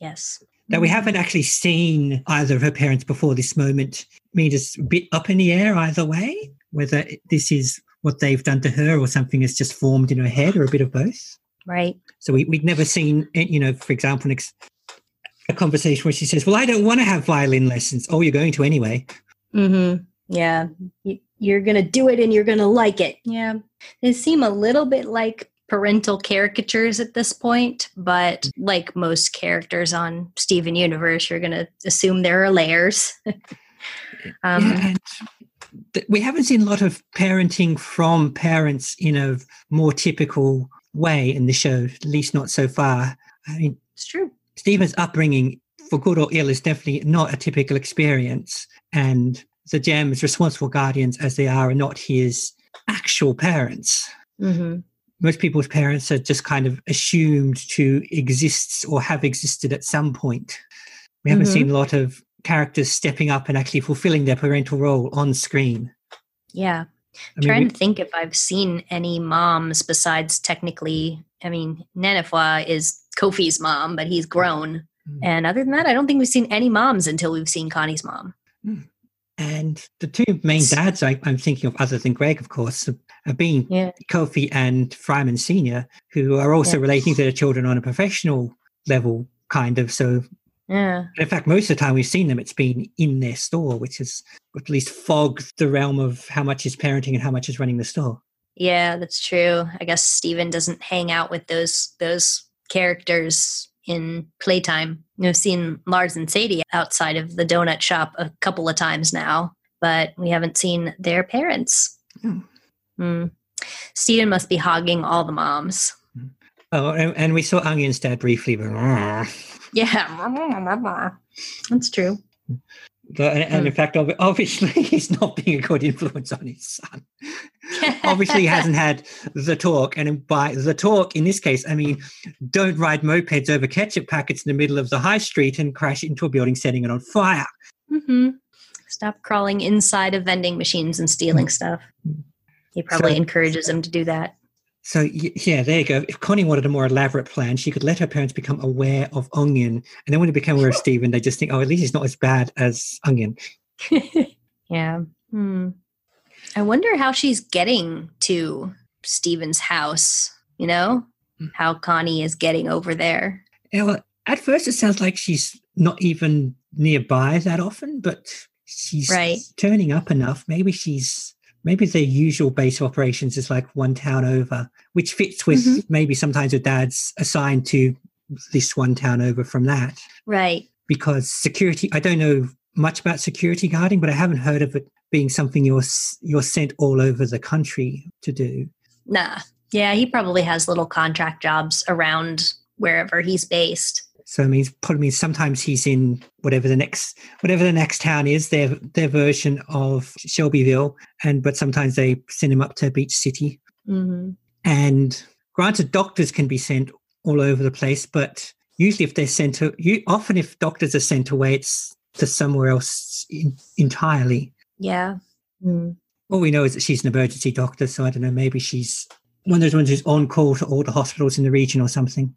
Yes. That we haven't actually seen either of her parents before this moment means it's a bit up in the air either way, whether this is what they've done to her or something has just formed in her head or a bit of both. Right. So we, we'd never seen, eh, you know, for example, a conversation where she says, well, I don't want to have violin lessons. Oh, you're going to anyway. Mm-hmm. Yeah you're going to do it and you're going to like it. Yeah. They seem a little bit like parental caricatures at this point, but like most characters on Steven Universe, you're going to assume there are layers. um, yeah, th- we haven't seen a lot of parenting from parents in a more typical way in the show, at least not so far. I mean, it's true. Steven's upbringing, for good or ill, is definitely not a typical experience. And the Gems responsible guardians as they are are not his actual parents. Mm-hmm. Most people's parents are just kind of assumed to exist or have existed at some point. We haven't mm-hmm. seen a lot of characters stepping up and actually fulfilling their parental role on screen. Yeah. I'm trying to think if I've seen any moms besides technically, I mean, Nanefua is Kofi's mom, but he's grown. Mm. And other than that, I don't think we've seen any moms until we've seen Connie's mom. Mm. And the two main dads I, am thinking of, other than Greg, of course, have been yeah. Kofi and Fryman Sr., who are also yeah. relating to their children on a professional level, kind of. So, yeah. In fact, most of the time we've seen them, it's been in their store, which has at least fogged the realm of how much is parenting and how much is running the store. Yeah, that's true. I guess Steven doesn't hang out with those those characters in playtime. You know, seen Lars and Sadie outside of the donut shop a couple of times now, but we haven't seen their parents. Mm. Mm. Steven must be hogging all the moms. Oh, and, and we saw Onion's dad briefly, but yeah, that's true. But, and, in hmm. fact, obviously, he's not being a good influence on his son. obviously, he hasn't had the talk. And by the talk, in this case, I mean, don't ride mopeds over ketchup packets in the middle of the high street and crash into a building, setting it on fire. Mm-hmm. Stop crawling inside of vending machines and stealing mm-hmm. stuff. He probably so, encourages him to do that. So yeah, there you go. If Connie wanted a more elaborate plan, she could let her parents become aware of Onion, and then when they become aware of Steven, they just think, "Oh, at least he's not as bad as Onion." yeah. Hmm. I wonder how she's getting to Steven's house. You know, hmm. how Connie is getting over there. Yeah, well, at first it sounds like she's not even nearby that often, but she's right. turning up enough. Maybe she's maybe their usual base of operations is like one town over, which fits with mm-hmm. maybe sometimes her dad's assigned to this one town over from that Right. because security. I don't know much about security guarding, but I haven't heard of it being something you're you're sent all over the country to do. Nah. Yeah, he probably has little contract jobs around wherever he's based. So it means probably means sometimes he's in whatever the next whatever the next town is, their their version of Shelbyville, and but sometimes they send him up to Beach City. Mm-hmm. And granted, doctors can be sent all over the place, but usually if they're sent to you, often if doctors are sent away, it's to somewhere else in, entirely. Yeah. Mm. All we know is that she's an emergency doctor, so I don't know. Maybe she's one of those ones who's on call to all the hospitals in the region or something.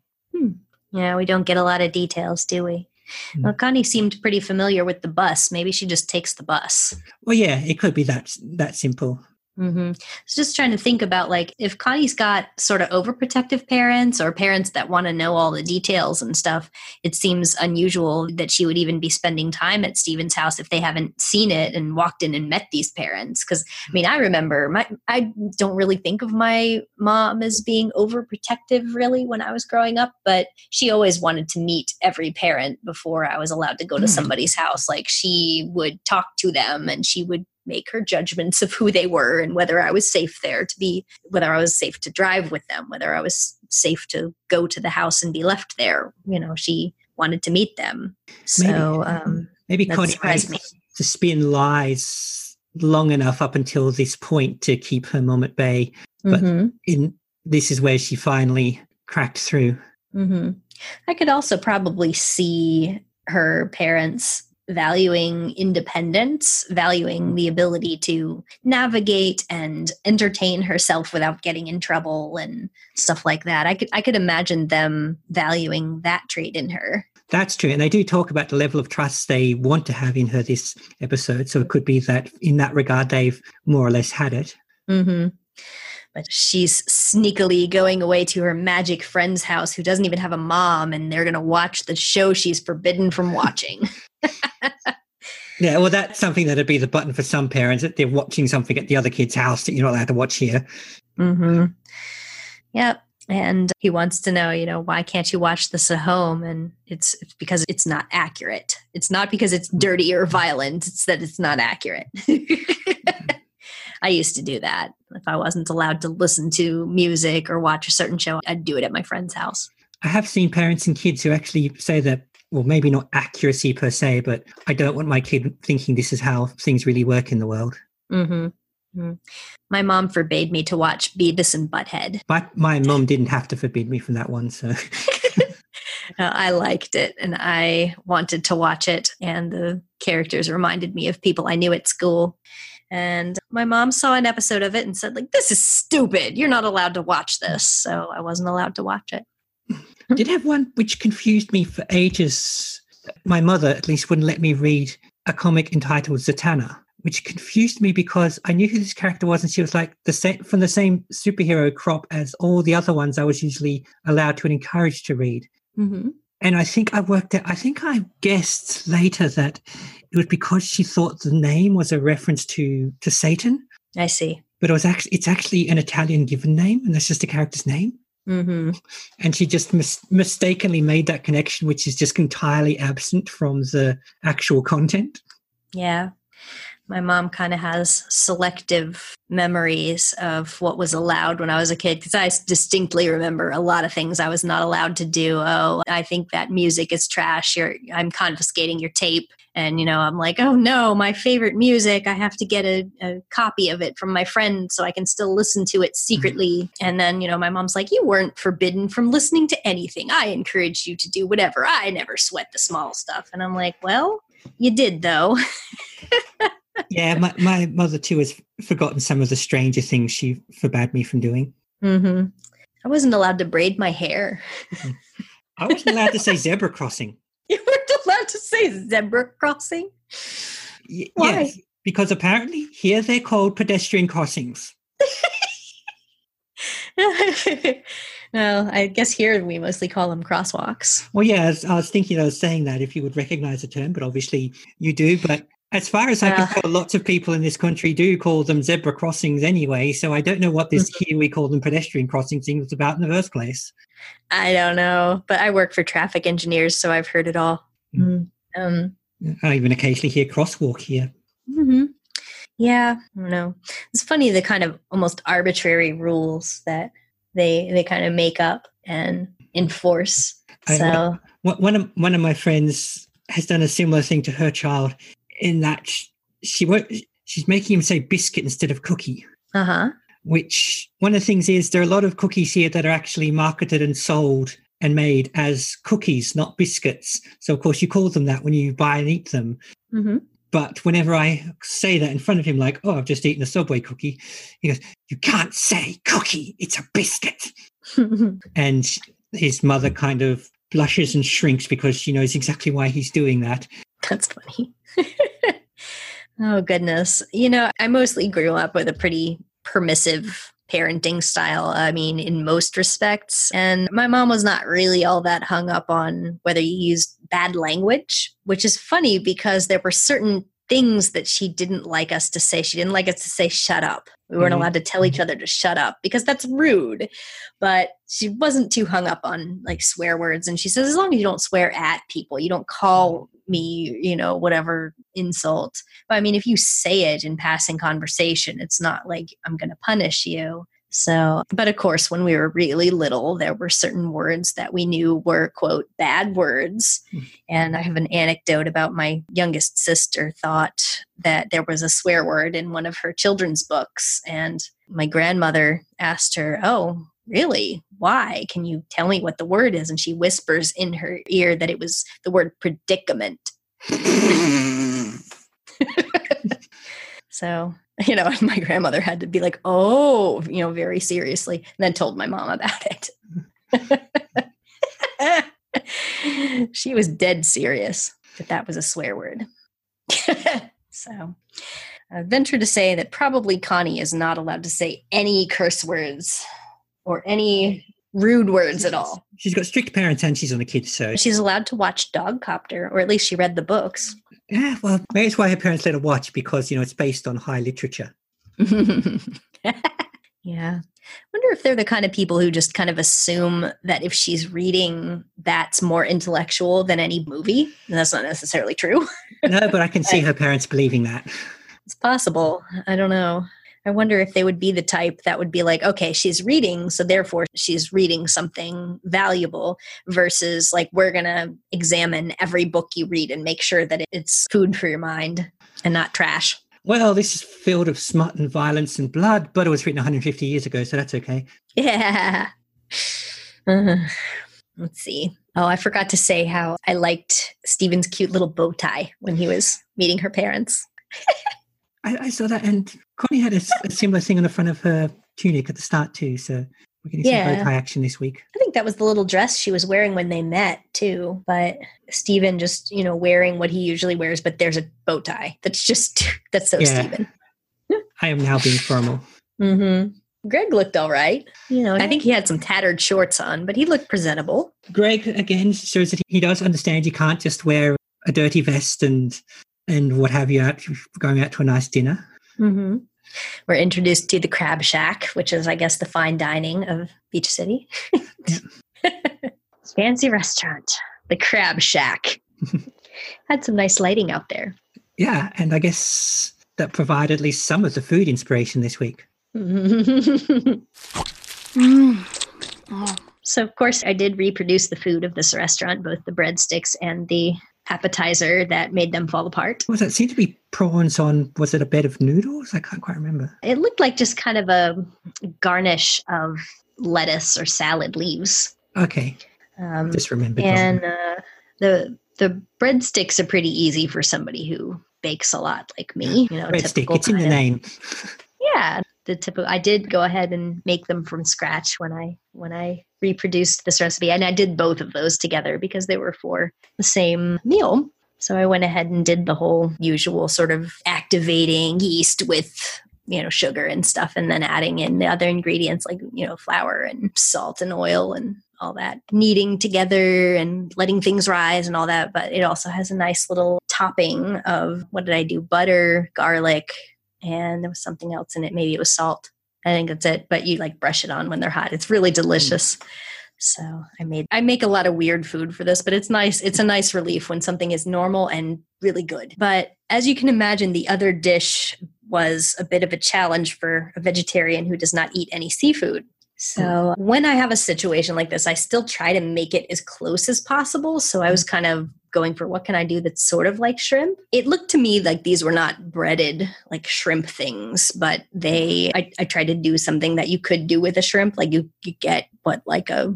Yeah, we don't get a lot of details, do we? Hmm. Well, Connie seemed pretty familiar with the bus. Maybe she just takes the bus. Well, yeah, it could be that that simple. Mm-hmm. So just trying to think about like if Connie's got sort of overprotective parents or parents that want to know all the details and stuff, it seems unusual that she would even be spending time at Steven's house if they haven't seen it and walked in and met these parents. Because I mean, I remember my I don't really think of my mom as being overprotective really when I was growing up, but she always wanted to meet every parent before I was allowed to go to Hmm. somebody's house. Like she would talk to them and she would make her judgments of who they were and whether I was safe there to be, whether I was safe to drive with them, whether I was safe to go to the house and be left there. You know, she wanted to meet them. So, um, Maybe That Connie surprised managed to spin lies long enough up until this point to keep her mom at bay. But- mhm, In this is where she finally cracked through. mhm. I could also probably see her parents valuing independence, valuing the ability to navigate and entertain herself without getting in trouble and stuff like that. I could I could imagine them valuing that trait in her. That's true. And they do talk about the level of trust they want to have in her this episode. So it could be that in that regard, they've more or less had it. Mm-hmm. But she's sneakily going away to her magic friend's house who doesn't even have a mom, and they're going to watch the show she's forbidden from watching. Yeah, well, that's something that'd be the button for some parents that they're watching something at the other kid's house that you're not allowed to watch here. mm-hmm. Yep. And he wants to know, you know, why can't you watch this at home? And it's, it's because it's not accurate. It's not because it's dirty or violent. It's that it's not accurate. I used to do that. If I wasn't allowed to listen to music or watch a certain show, I'd do it at my friend's house. I have seen parents and kids who actually say that, well, maybe not accuracy per se, but I don't want my kid thinking this is how things really work in the world. Mm-hmm. Mm. My mom forbade me to watch Beavis and Butthead. But my mom didn't have to forbid me from that one. So Uh, I liked it and I wanted to watch it, and the characters reminded me of people I knew at school. And my mom saw an episode of it and said, like, this is stupid. You're not allowed to watch this. So I wasn't allowed to watch it. did have one which confused me for ages. My mother, at least, wouldn't let me read a comic entitled Zatanna, which confused me because I knew who this character was, and she was like the same from the same superhero crop as all the other ones I was usually allowed to and encouraged to read. Mm-hmm. And I think I worked out, I think I guessed later that it was because she thought the name was a reference to to Satan, I see. but it was actually it's actually an Italian given name, and that's just a character's name. Mm-hmm. And she just mis- mistakenly made that connection, which is just entirely absent from the actual content. Yeah. My mom kind of has selective memories of what was allowed when I was a kid because I distinctly remember a lot of things I was not allowed to do. Oh, I think that music is trash. You're, I'm confiscating your tape. And, you know, I'm like, oh no, my favorite music. I have to get a, a copy of it from my friend so I can still listen to it mm-hmm. secretly. And then, you know, my mom's like, you weren't forbidden from listening to anything. I encouraged you to do whatever. I never sweat the small stuff. And I'm like, well, you did though. Yeah, my, my mother too has forgotten some of the stranger things she forbade me from doing. Mm-hmm. I wasn't allowed to braid my hair. I wasn't allowed to say zebra crossing. You weren't allowed to say zebra crossing. Y- Why? Yes, because apparently here they're called pedestrian crossings. well, I guess here we mostly call them crosswalks. Well, yeah, I was, I was thinking I was saying that if you would recognize the term, but obviously you do. But As far as I can tell, lots of people in this country do call them zebra crossings anyway. So I don't know what this Mm-hmm. here we call them pedestrian crossings thing was about in the first place. I don't know, but I work for traffic engineers, so I've heard it all. Mm. Um, I even occasionally hear crosswalk here. hmm Yeah, I don't know. It's funny the kind of almost arbitrary rules that they they kind of make up and enforce. So One one of one of my friends has done a similar thing to her child, in that sh- she wo- she's making him say biscuit instead of cookie. uh huh. Which one of the things is there are a lot of cookies here that are actually marketed and sold and made as cookies, not biscuits. So of course you call them that when you buy and eat them. hmm But whenever I say that in front of him, like, "Oh, I've just eaten a Subway cookie," he goes, "You can't say cookie; it's a biscuit." And his mother kind of blushes and shrinks because she knows exactly why he's doing that. That's funny. oh goodness. You know, I mostly grew up with a pretty permissive parenting style. I mean, in most respects. And my mom was not really all that hung up on whether you used bad language, which is funny because there were certain things that she didn't like us to say. She didn't like us to say shut up. We weren't Mhm. allowed to tell each other to shut up because that's rude. But she wasn't too hung up on like swear words. And she says, as long as you don't swear at people, you don't call me, you know, whatever insult. But I mean, if you say it in passing conversation, it's not like I'm going to punish you. So, but of course, when we were really little, there were certain words that we knew were, quote, bad words. Mm. And I have an anecdote about my youngest sister thought that there was a swear word in one of her children's books. And my grandmother asked her, Oh, really? Why? Can you tell me what the word is? And she whispers in her ear that it was the word predicament. So, you know, my grandmother had to be like, oh, you know, very seriously, and then told my mom about it. she was dead serious that that was a swear word. so, I venture to say that probably Connie is not allowed to say any curse words or any rude words at all. She's got strict parents and she's on a kid's so She's allowed to watch Dogcopter, or at least she read the books. yeah. Well, maybe it's why her parents let her watch because you know it's based on high literature. yeah. Wonder if they're the kind of people who just kind of assume that if she's reading, that's more intellectual than any movie. And that's not necessarily true. No, but I can see her parents believing that. It's possible. I don't know. I wonder if they would be the type that would be like, okay, she's reading, so therefore she's reading something valuable, versus like, we're going to examine every book you read and make sure that it's food for your mind and not trash. Well, this is filled of smut and violence and blood, but it was written 150 years ago, so that's okay. Yeah. Uh, let's see. Oh, I forgot to say how I liked Steven's cute little bow tie when he was meeting her parents. I, I saw that, and Connie had a similar thing on the front of her tunic at the start too. So we're getting some Yeah. bow tie action this week. I think that was the little dress she was wearing when they met too. But Steven just, you know, wearing what he usually wears, but there's a bow tie. That's just that's so Yeah. Steven. I am now being formal. Mm-hmm. Greg looked all right. You know, I think he had some tattered shorts on, but he looked presentable. Greg again shows that he does understand you can't just wear a dirty vest and and what have you out going out to a nice dinner. Mm-hmm. We're introduced to the Crab Shack, which is, I guess, the fine dining of Beach City. Fancy restaurant, the Crab Shack. Had some nice lighting out there. Yeah, and I guess that provided at least some of the food inspiration this week. so, of course, I did reproduce the food of this restaurant, both the breadsticks and the appetizer that made them fall apart. Was that seemed to be prawns on? Was it a bed of noodles? I can't quite remember. It looked like just kind of a garnish of lettuce or salad leaves. Okay, Um, just remember. and uh, the the breadsticks are pretty easy for somebody who bakes a lot like me. You know, breadstick. It's in the of- name. Yeah, the typical. I did go ahead and make them from scratch when I when I reproduced this recipe, and I did both of those together because they were for the same meal. So I went ahead and did the whole usual sort of activating yeast with you know sugar and stuff, and then adding in the other ingredients like you know flour and salt and oil and all that kneading together and letting things rise and all that. But it also has a nice little topping of what did I do? Butter, garlic, and there was something else in it. Maybe it was salt. I think that's it. But you like brush it on when they're hot. It's really delicious. Mm. So I made I make a lot of weird food for this, but it's nice. It's a nice relief when something is normal and really good. But as you can imagine, the other dish was a bit of a challenge for a vegetarian who does not eat any seafood. So when I have a situation like this, I still try to make it as close as possible. So I was kind of going for what can I do that's sort of like shrimp. It looked to me like these were not breaded like shrimp things, but they I, I tried to do something that you could do with a shrimp. Like you, you get what like a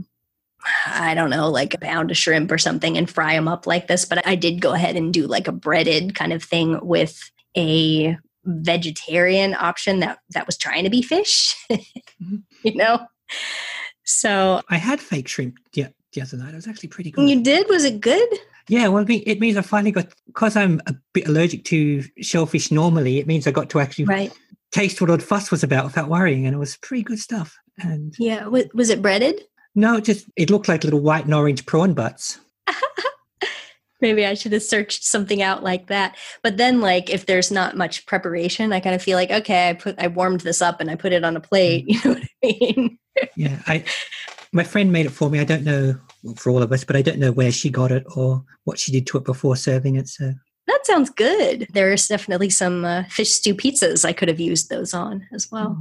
I don't know, like a pound of shrimp or something and fry them up like this. But I did go ahead and do like a breaded kind of thing with a vegetarian option that that was trying to be fish. Mm-hmm. you know? So I had fake shrimp the, the other night. It was actually pretty good. You did? Was it good? Yeah, well, it means I finally got because I'm a bit allergic to shellfish normally. It means I got to actually right. taste what all the fuss was about without worrying, and it was pretty good stuff. And yeah, was it breaded? No, it just it looked like little white and orange prawn butts. Maybe I should have searched something out like that. But then like if there's not much preparation, I kind of feel like, okay, I put I warmed this up and I put it on a plate. You know what I mean? yeah. I my friend made it for me. I don't know for all of us, but I don't know where she got it or what she did to it before serving it. So that sounds good. There's definitely some uh, fish stew pizzas I could have used those on as well.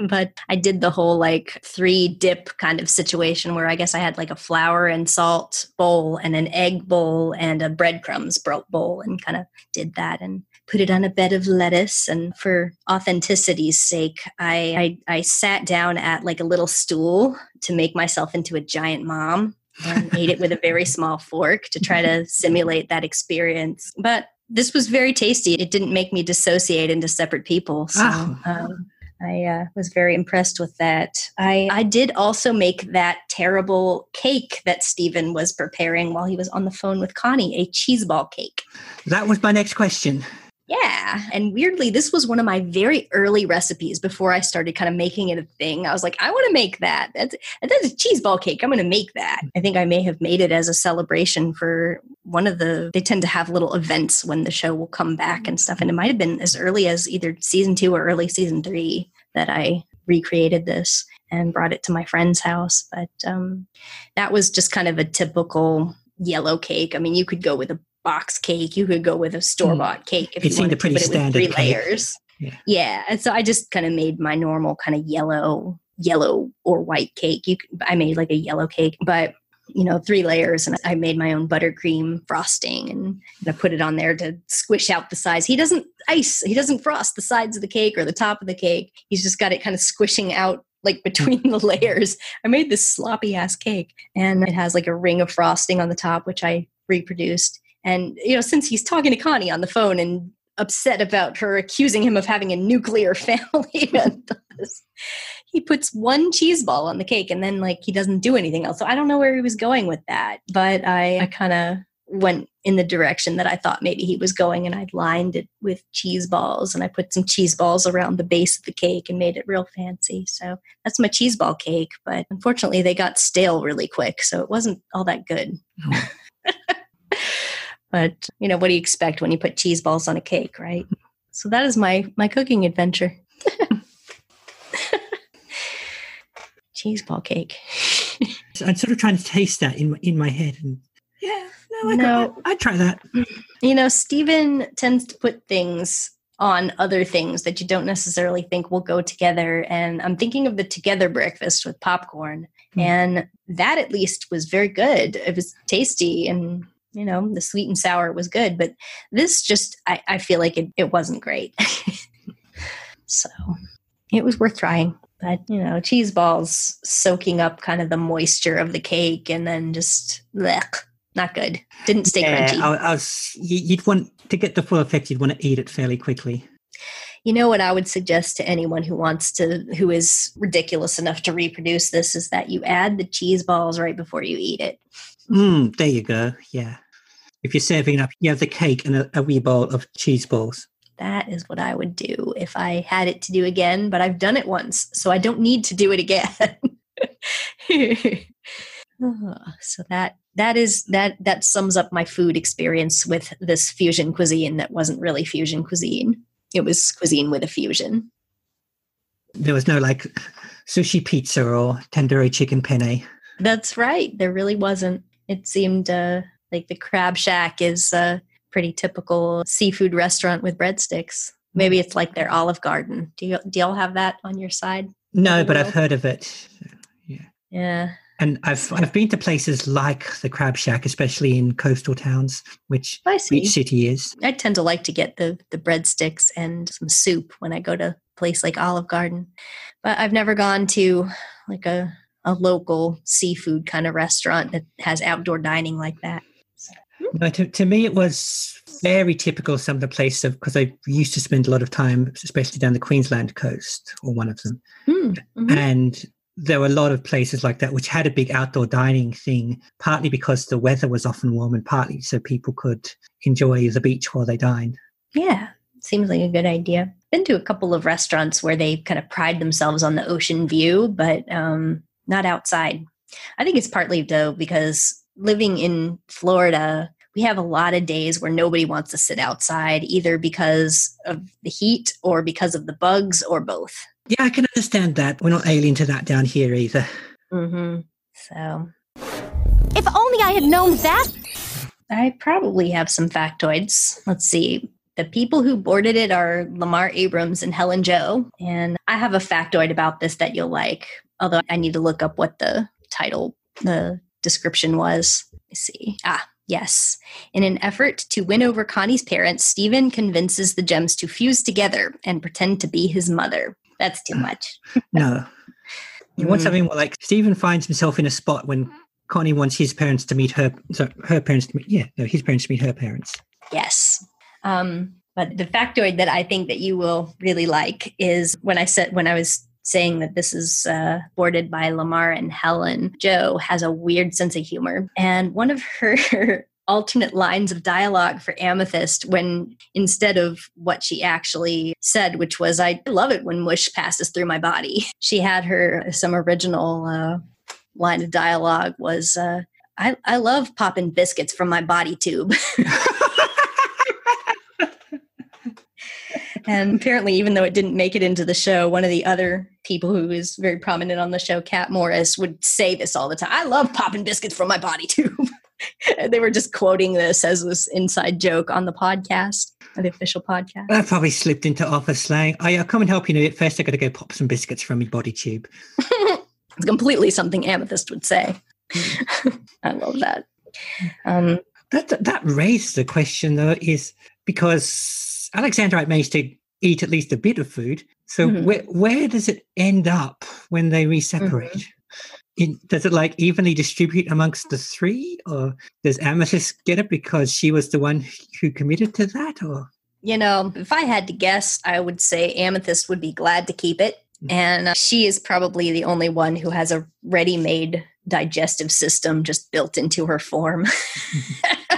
Mm. but I did the whole like three dip kind of situation where I guess I had like a flour and salt bowl and an egg bowl and a breadcrumbs bowl and kind of did that and put it on a bed of lettuce. And for authenticity's sake, I, I, I sat down at like a little stool to make myself into a giant mom and ate it with a very small fork to try to simulate that experience. But this was very tasty. It didn't make me dissociate into separate people. So oh. um, I uh, was very impressed with that. I, I did also make that terrible cake that Steven was preparing while he was on the phone with Connie, a cheese ball cake. That was my next question. Yeah. And weirdly, this was one of my very early recipes before I started kind of making it a thing. I was like, I want to make that. That's, that's a cheese ball cake. I'm going to make that. I think I may have made it as a celebration for one of the, they tend to have little events when the show will come back and stuff. And it might have been as early as either season two or early season three that I recreated this and brought it to my friend's house. But um, that was just kind of a typical yellow cake. I mean, you could go with a box cake. You could go with a store bought mm. cake if it you wanted a pretty to, standard three cake. layers. Yeah. yeah. And so I just kind of made my normal kind of yellow, yellow or white cake. You I made like a yellow cake, but you know, three layers and I made my own buttercream frosting and I put it on there to squish out the sides. He doesn't ice, he doesn't frost the sides of the cake or the top of the cake. He's just got it kind of squishing out like between the layers. I made this sloppy ass cake and it has like a ring of frosting on the top, which I reproduced. And, you know, since he's talking to Connie on the phone and upset about her accusing him of having a nuclear family, he puts one cheese ball on the cake and then, like, he doesn't do anything else. So I don't know where he was going with that, but I, I kind of went in the direction that I thought maybe he was going, and I lined it with cheese balls, and I put some cheese balls around the base of the cake and made it real fancy. So that's my cheese ball cake, but unfortunately, they got stale really quick, so it wasn't all that good. Oh. But you know, what do you expect when you put cheese balls on a cake, right? So that is my my cooking adventure. cheese ball cake. I'm sort of trying to taste that in my, in my head, and yeah, no, I no, I try that. You know, Steven tends to put things on other things that you don't necessarily think will go together. And I'm thinking of the together breakfast with popcorn. Mm. And that at least was very good. It was tasty and you know the sweet and sour was good but this just i, I feel like it, it wasn't great. So it was worth trying but you know cheese balls soaking up kind of the moisture of the cake and then just blech, not good. Didn't stay yeah, crunchy. I, I was, you'd want to get the full effect you'd want to eat it fairly quickly. You know what i would suggest to anyone who wants to who is ridiculous enough to reproduce this is that you add the cheese balls right before you eat it Mm, there you go. Yeah. If you're serving up, you have the cake and a, a wee bowl of cheese balls. That is what I would do if I had it to do again, but I've done it once, so I don't need to do it again. Ah, so that that is that that sums up my food experience with this fusion cuisine that wasn't really fusion cuisine. It was cuisine with a fusion. There was no like sushi pizza or tandoori chicken penne. That's right. There really wasn't. It seemed uh, like the Crab Shack is a pretty typical seafood restaurant with breadsticks. Maybe it's like their Olive Garden. Do you do y'all have that on your side? No, but I've heard of it. Yeah. Yeah. And I've I've been to places like the Crab Shack, especially in coastal towns, which each city is. I tend to like to get the the breadsticks and some soup when I go to a place like Olive Garden. But I've never gone to like a a local seafood kind of restaurant that has outdoor dining like that. No, to, to me, it was very typical some of the places because I used to spend a lot of time, especially down the Queensland coast, or one of them. Hmm. Mhm. And there were a lot of places like that which had a big outdoor dining thing, partly because the weather was often warm and partly so people could enjoy the beach while they dined. Yeah, seems like a good idea. Been to a couple of restaurants where they kind of pride themselves on the ocean view, but um, not outside. I think it's partly though because living in Florida, we have a lot of days where nobody wants to sit outside, either because of the heat or because of the bugs or both. Yeah, I can understand that. We're not alien to that down here either. Mm-hmm. So If only I had known that. I probably have some factoids. Let's see. The people who boarded it are Lamar Abrams and Hellen Jo. And I have a factoid about this that you'll like, although I need to look up what the title, the description was. Let me see. Ah, yes. In an effort to win over Connie's parents, Steven convinces the gems to fuse together and pretend to be his mother. That's too much. No. You want Mm. something more like Steven finds himself in a spot when Connie wants his parents to meet her, so her parents to meet, yeah, no, his parents to meet her parents. Yes. Um, but the factoid that I think that you will really like is when I said when I was saying that this is uh, boarded by Lamar and Hellen. Jo has a weird sense of humor, and one of her alternate lines of dialogue for Amethyst when instead of what she actually said, which was "I love it when mush passes through my body," she had her some original uh, line of dialogue was. Uh, I, I love popping biscuits from my body tube. And apparently, even though it didn't make it into the show, one of the other people who is very prominent on the show, Kat Morris, would say this all the time. I love popping biscuits from my body tube. And they were just quoting this as this inside joke on the podcast, the official podcast. I probably slipped into office slang. Oh, I'll come and help you. know, First, I got to go pop some biscuits from my body tube. It's completely something Amethyst would say. I love that. Um, That, that that raised the question though, is because Alexandrite managed to eat at least a bit of food. So Mhm. where where does it end up when they reseparate? In, does it like evenly distribute amongst the three, or does Amethyst get it because she was the one who committed to that? Or you know, if I had to guess, I would say Amethyst would be glad to keep it. And uh, she is probably the only one who has a ready made digestive system just built into her form.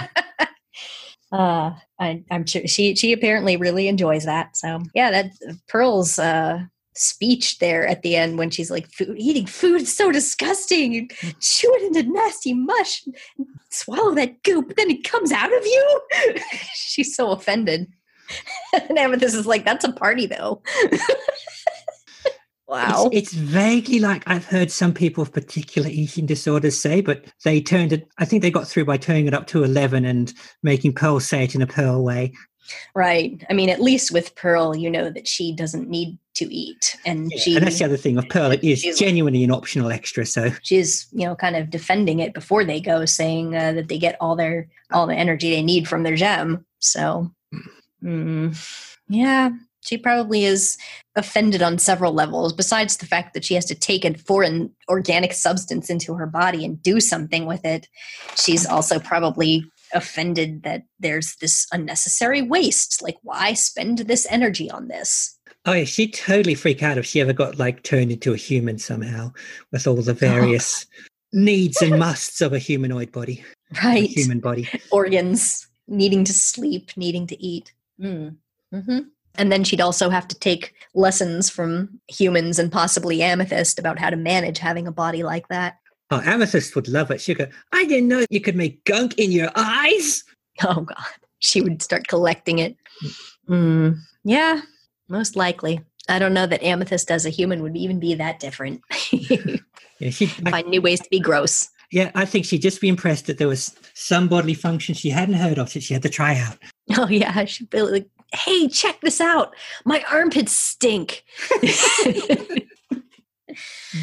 uh, I, I'm sure she, she apparently really enjoys that. So, yeah, that Pearl's uh, speech there at the end when she's like, food, eating food is so disgusting. You chew it into nasty mush, swallow that goop, then it comes out of you. she's so offended. and Amethyst is like, that's a party though. wow. It's, it's vaguely like I've heard some people with particular eating disorders say, but they turned it. I think they got through by turning it up to eleven and making Pearl say it in a Pearl way. right. I mean, at least with Pearl, you know that she doesn't need to eat. And she and that's the other thing with Pearl. It is genuinely an optional extra. So she's, you know, kind of defending it before they go, saying uh, that they get all their all the energy they need from their gem. So mm, yeah. She probably is offended on several levels, besides the fact that she has to take a foreign organic substance into her body and do something with it. She's also probably offended that there's this unnecessary waste. Like, why spend this energy on this? Oh yeah, she'd totally freak out if she ever got like turned into a human somehow with all the various needs and musts of a humanoid body, a Right. human body. Organs, needing to sleep, needing to eat. Mm. hmm And then she'd also have to take lessons from humans and possibly Amethyst about how to manage having a body like that. Oh, Amethyst would love it. She'd go, I didn't know you could make gunk in your eyes. Oh God, she would start collecting it. Mm, yeah, most likely. I don't know that Amethyst as a human would even be that different. Yeah, she'd, Find new ways to be gross. yeah, I think she'd just be impressed that there was some bodily function she hadn't heard of that she had to try out. Oh yeah, she'd be like, "Hey, check this out! My armpits stink."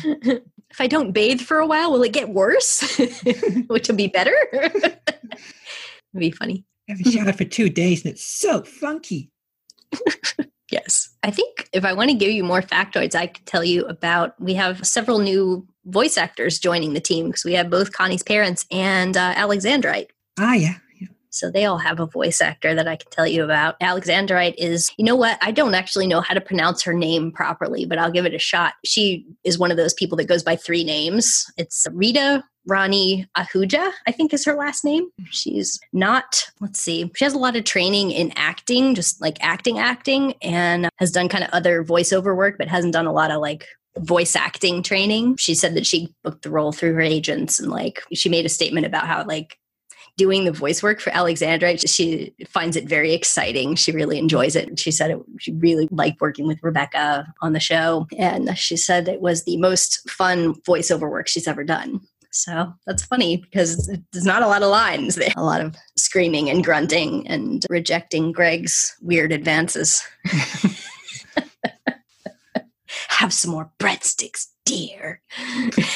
if I don't bathe for a while, will it get worse? Which will be better. It'd be funny. I haven't showered for two days and it's so funky. Yes. I think if I want to give you more factoids, I could tell you about we have several new voice actors joining the team because we have both Connie's parents and uh, Alexandrite. Ah, yeah. So they all have a voice actor that I can tell you about. Alexandrite is, you know what? I don't actually know how to pronounce her name properly, but I'll give it a shot. She is one of those people that goes by three names. It's Rita Rani Ahuja, I think is her last name. She's not, let's see, she has a lot of training in acting, just like acting, acting, and has done kind of other voiceover work, but hasn't done a lot of like voice acting training. She said that she booked the role through her agents and like she made a statement about how like doing the voice work for Alexandra, she finds it very exciting. She really enjoys it. She said it, she really liked working with Rebecca on the show. And she said it was the most fun voiceover work she's ever done. So that's funny because there's not a lot of lines there. A lot of screaming and grunting and rejecting Greg's weird advances. Have some more breadsticks, dear.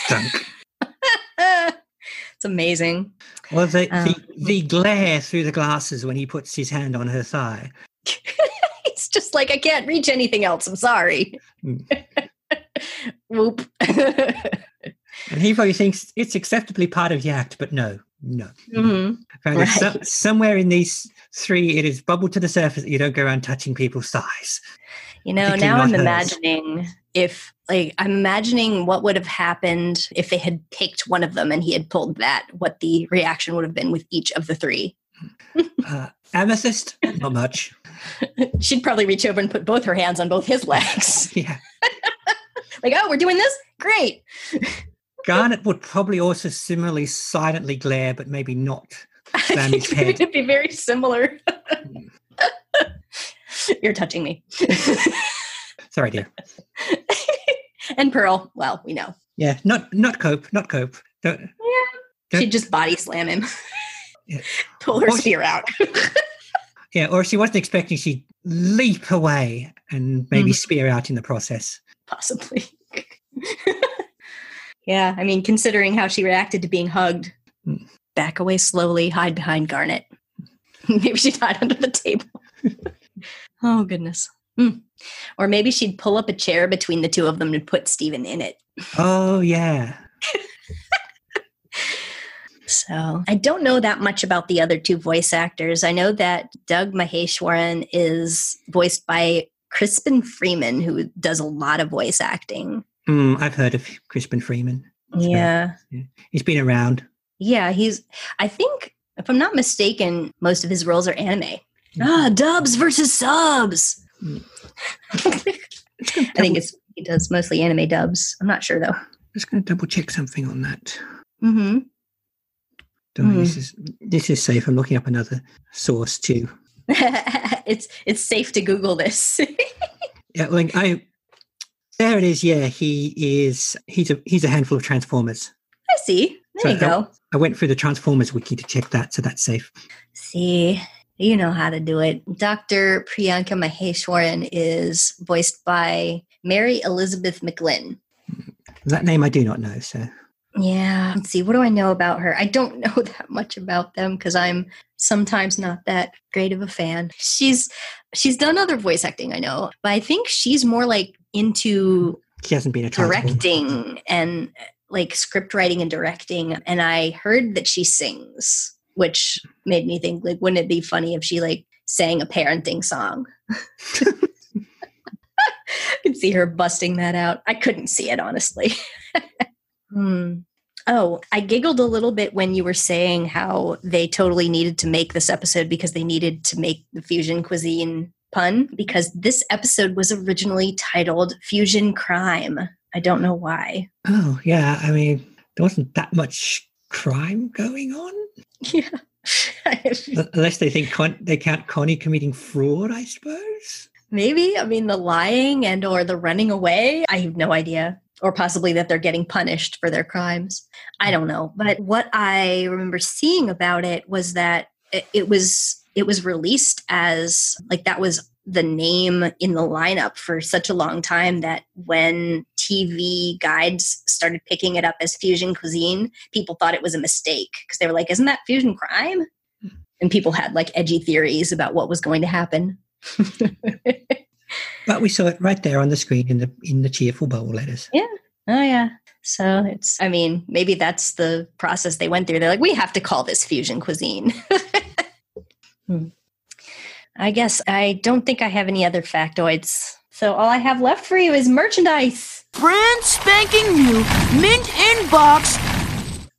Dunk. it's amazing. Well, the, Um, the, the glare through the glasses when he puts his hand on her thigh. it's just like I can't reach anything else. I'm sorry. Mm. Whoop. And he probably thinks it's acceptably part of the act, but no, no. Mhm. Apparently so- Right. somewhere in these three, it is bubbled to the surface you don't go around touching people's thighs. You know, now I'm hers. imagining if, like, I'm imagining what would have happened if they had picked one of them and he had pulled that, what the reaction would have been with each of the three. Uh, amethyst, not much. She'd probably reach over and put both her hands on both his legs. Yeah. like, oh, we're doing this? Great. Garnet would probably also similarly silently glare, but maybe not. Slam his head. It'd be very similar. You're touching me. Sorry, dear. And Pearl, well, we know. Yeah, not not cope, not cope. Don't, Yeah. Don't- She'd just body slam him. Yeah. Pull her Or she- spear out. yeah, or if she wasn't expecting, she'd leap away and maybe Mhm. spear out in the process. Possibly. yeah, I mean, considering how she reacted to being hugged, Mm. back away slowly, hide behind Garnet. maybe she'd hide under the table. oh, goodness. Hmm. Or maybe she'd pull up a chair between the two of them and put Steven in it. Oh yeah. So I don't know that much about the other two voice actors. I know that Doug Maheshwaran is voiced by Crispin Freeman, who does a lot of voice acting. Mm, I've heard of Crispin Freeman. Right. Yeah. He's been around. Yeah, he's I think if I'm not mistaken, most of his roles are anime. Ah, dubs versus subs. Mm. I think it's he does mostly anime dubs. I'm not sure though. I'm just going to double check something on that. hmm Don't Hmm. This is this is safe. I'm looking up another source too. it's it's safe to Google this. Yeah, like I. There it is. Yeah, he is. He's a he's a handful of Transformers. I see. There you So, go. I went through the Transformers wiki to check that, so that's safe. See, you know how to do it. Dr. Priyanka Maheshwaran is voiced by Mary Elizabeth McGlynn. That name I do not know. So Yeah. Let's see. What do I know about her? I don't know that much about them because I'm sometimes not that great of a fan. She's she's done other voice acting, I know, but I think she's more like into she hasn't been a directing and like script writing and directing. And I heard that she sings, which made me think like, wouldn't it be funny if she like sang a parenting song? I could see her busting that out. I couldn't see it honestly. hmm. Oh, I giggled a little bit when you were saying how they totally needed to make this episode because they needed to make the fusion cuisine pun because this episode was originally titled Fusion Crime. I don't know why. Oh yeah, I mean there wasn't that much crime going on. Yeah. Unless they think Con- they count Connie committing fraud, I suppose. Maybe. I mean, the lying and or the running away. I have no idea. Or possibly that they're getting punished for their crimes. I don't know. But what I remember seeing about it was that it, it was it was released as like that was the name in the lineup for such a long time that when TV guides started picking it up as fusion cuisine, people thought it was a mistake because they were like, "Isn't that fusion crime?" And people had like edgy theories about what was going to happen. But we saw it right there on the screen in the in the cheerful bowl letters. Yeah. Oh yeah. So it's I mean, maybe that's the process they went through. They're like, we have to call this fusion cuisine. Hmm. I guess I don't think I have any other factoids. So all I have left for you is merchandise. Brand spanking new, mint in box.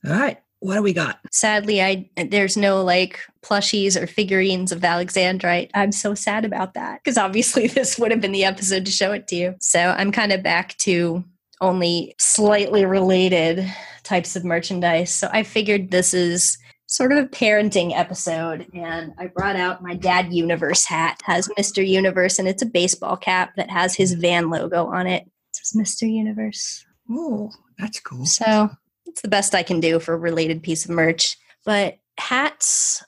All right, what do we got? Sadly, I there's no like plushies or figurines of Alexandrite. I'm so sad about that because obviously this would have been the episode to show it to you. So I'm kind of back to only slightly related types of merchandise. So I figured this is sort of a parenting episode and I brought out my dad universe hat. It has Mr. Universe and it's a baseball cap that has his van logo on it. It says Mr. Universe. Oh, that's cool. So it's the best I can do for a related piece of merch. But hats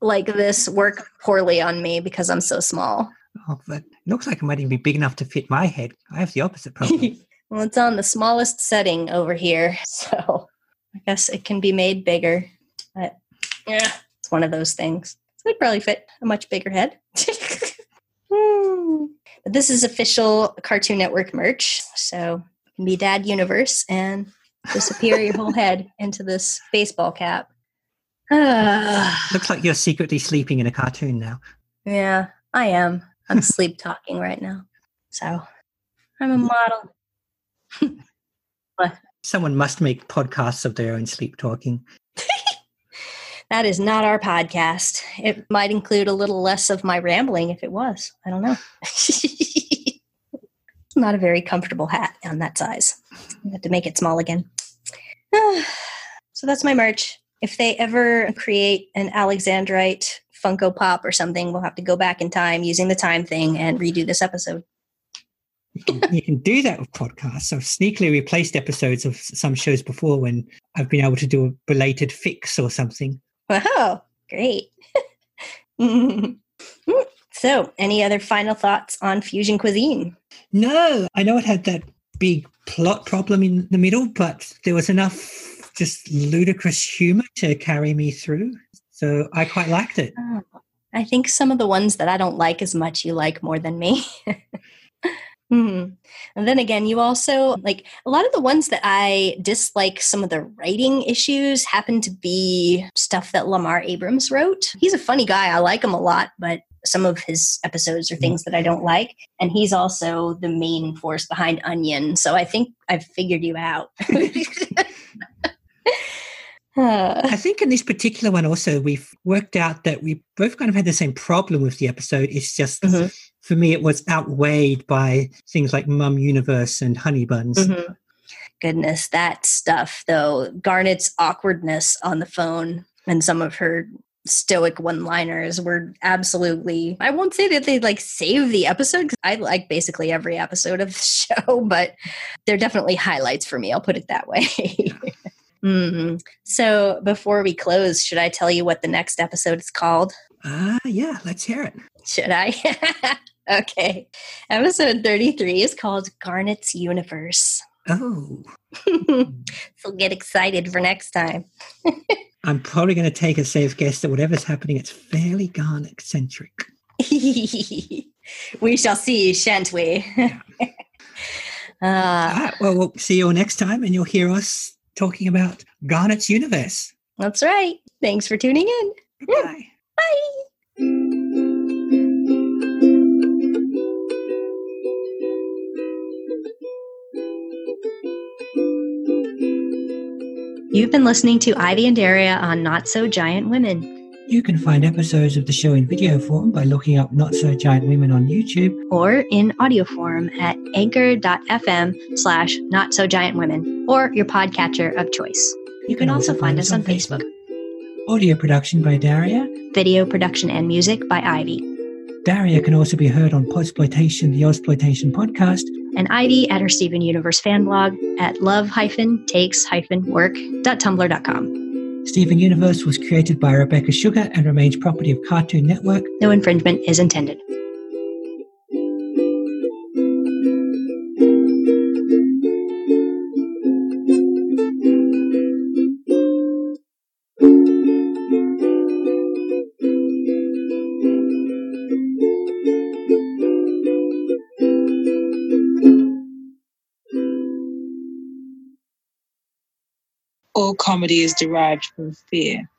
like this work poorly on me because I'm so small. Oh, but it looks like it might even be big enough to fit my head. I have the opposite problem. well, it's on the smallest setting over here. So I guess it can be made bigger. But yeah, it's one of those things. It would probably fit a much bigger head. But this is official Cartoon Network merch. So it can be Dad Universe and disappear your whole head into this baseball cap. Looks like you're secretly sleeping in a cartoon now. yeah, I am. I'm sleep talking right now. So I'm a mm. model. Someone must make podcasts of their own sleep talking. That is not our podcast. It might include a little less of my rambling if it was. I don't know. not a very comfortable hat on that size. I have to make it small again. so that's my merch. If they ever create an Alexandrite Funko Pop or something, we'll have to go back in time using the time thing and redo this episode. You can, do that with podcasts. I've sneakily replaced episodes of some shows before when I've been able to do a belated fix or something. Wow, great. Mm, so, any other final thoughts on fusion cuisine? No, I know it had that big plot problem in the middle, but there was enough just ludicrous humor to carry me through. So I quite liked it. Oh, I think some of the ones that I don't like as much you like more than me. Mhm. And then again, you also like a lot of the ones that I dislike some of the writing issues happen to be stuff that Lamar Abrams wrote. He's a funny guy. I like him a lot, but some of his episodes are things that I don't like. And he's also the main force behind Onion. So I think I've figured you out. I think in this particular one also we've worked out that we both kind of had the same problem with the episode. It's just Mhm. For me it was outweighed by things like Mum Universe and Honey Buns. Mhm. Goodness, that stuff though. Garnet's awkwardness on the phone and some of her stoic one-liners were absolutely I won't say that they like save the episode cuz I like basically every episode of the show, but they're definitely highlights for me. I'll put it that way. hmm So, before we close, should I tell you what the next episode is called? Ah, yeah, let's hear it. Should I? okay. Episode 33 is called Garnet's Universe. Oh, so get excited for next time. I'm probably going to take a safe guess that whatever's happening, it's fairly Garnet centric. we shall see, shan't we? uh, All right, well, we'll see you all next time, and you'll hear us talking about Garnet's universe. that's right. Thanks for tuning in. Bye. Bye. You've been listening to Ivy and Daria on Not So Giant Women. You can find episodes of the show in video form by looking up Not So Giant Women on YouTube. or in audio form at anchor.fm slash not so giant women or your podcatcher of choice. You can also find us on Facebook. Audio production by Daria. Video production and music by Ivy. Daria can also be heard on Podsploitation, the Ozploitation podcast. And Ivy at her Steven Universe fan blog at love-takes-work.tumblr.com. Steven Universe was created by Rebecca Sugar and remains property of Cartoon Network. No infringement is intended. Comedy is derived from fear.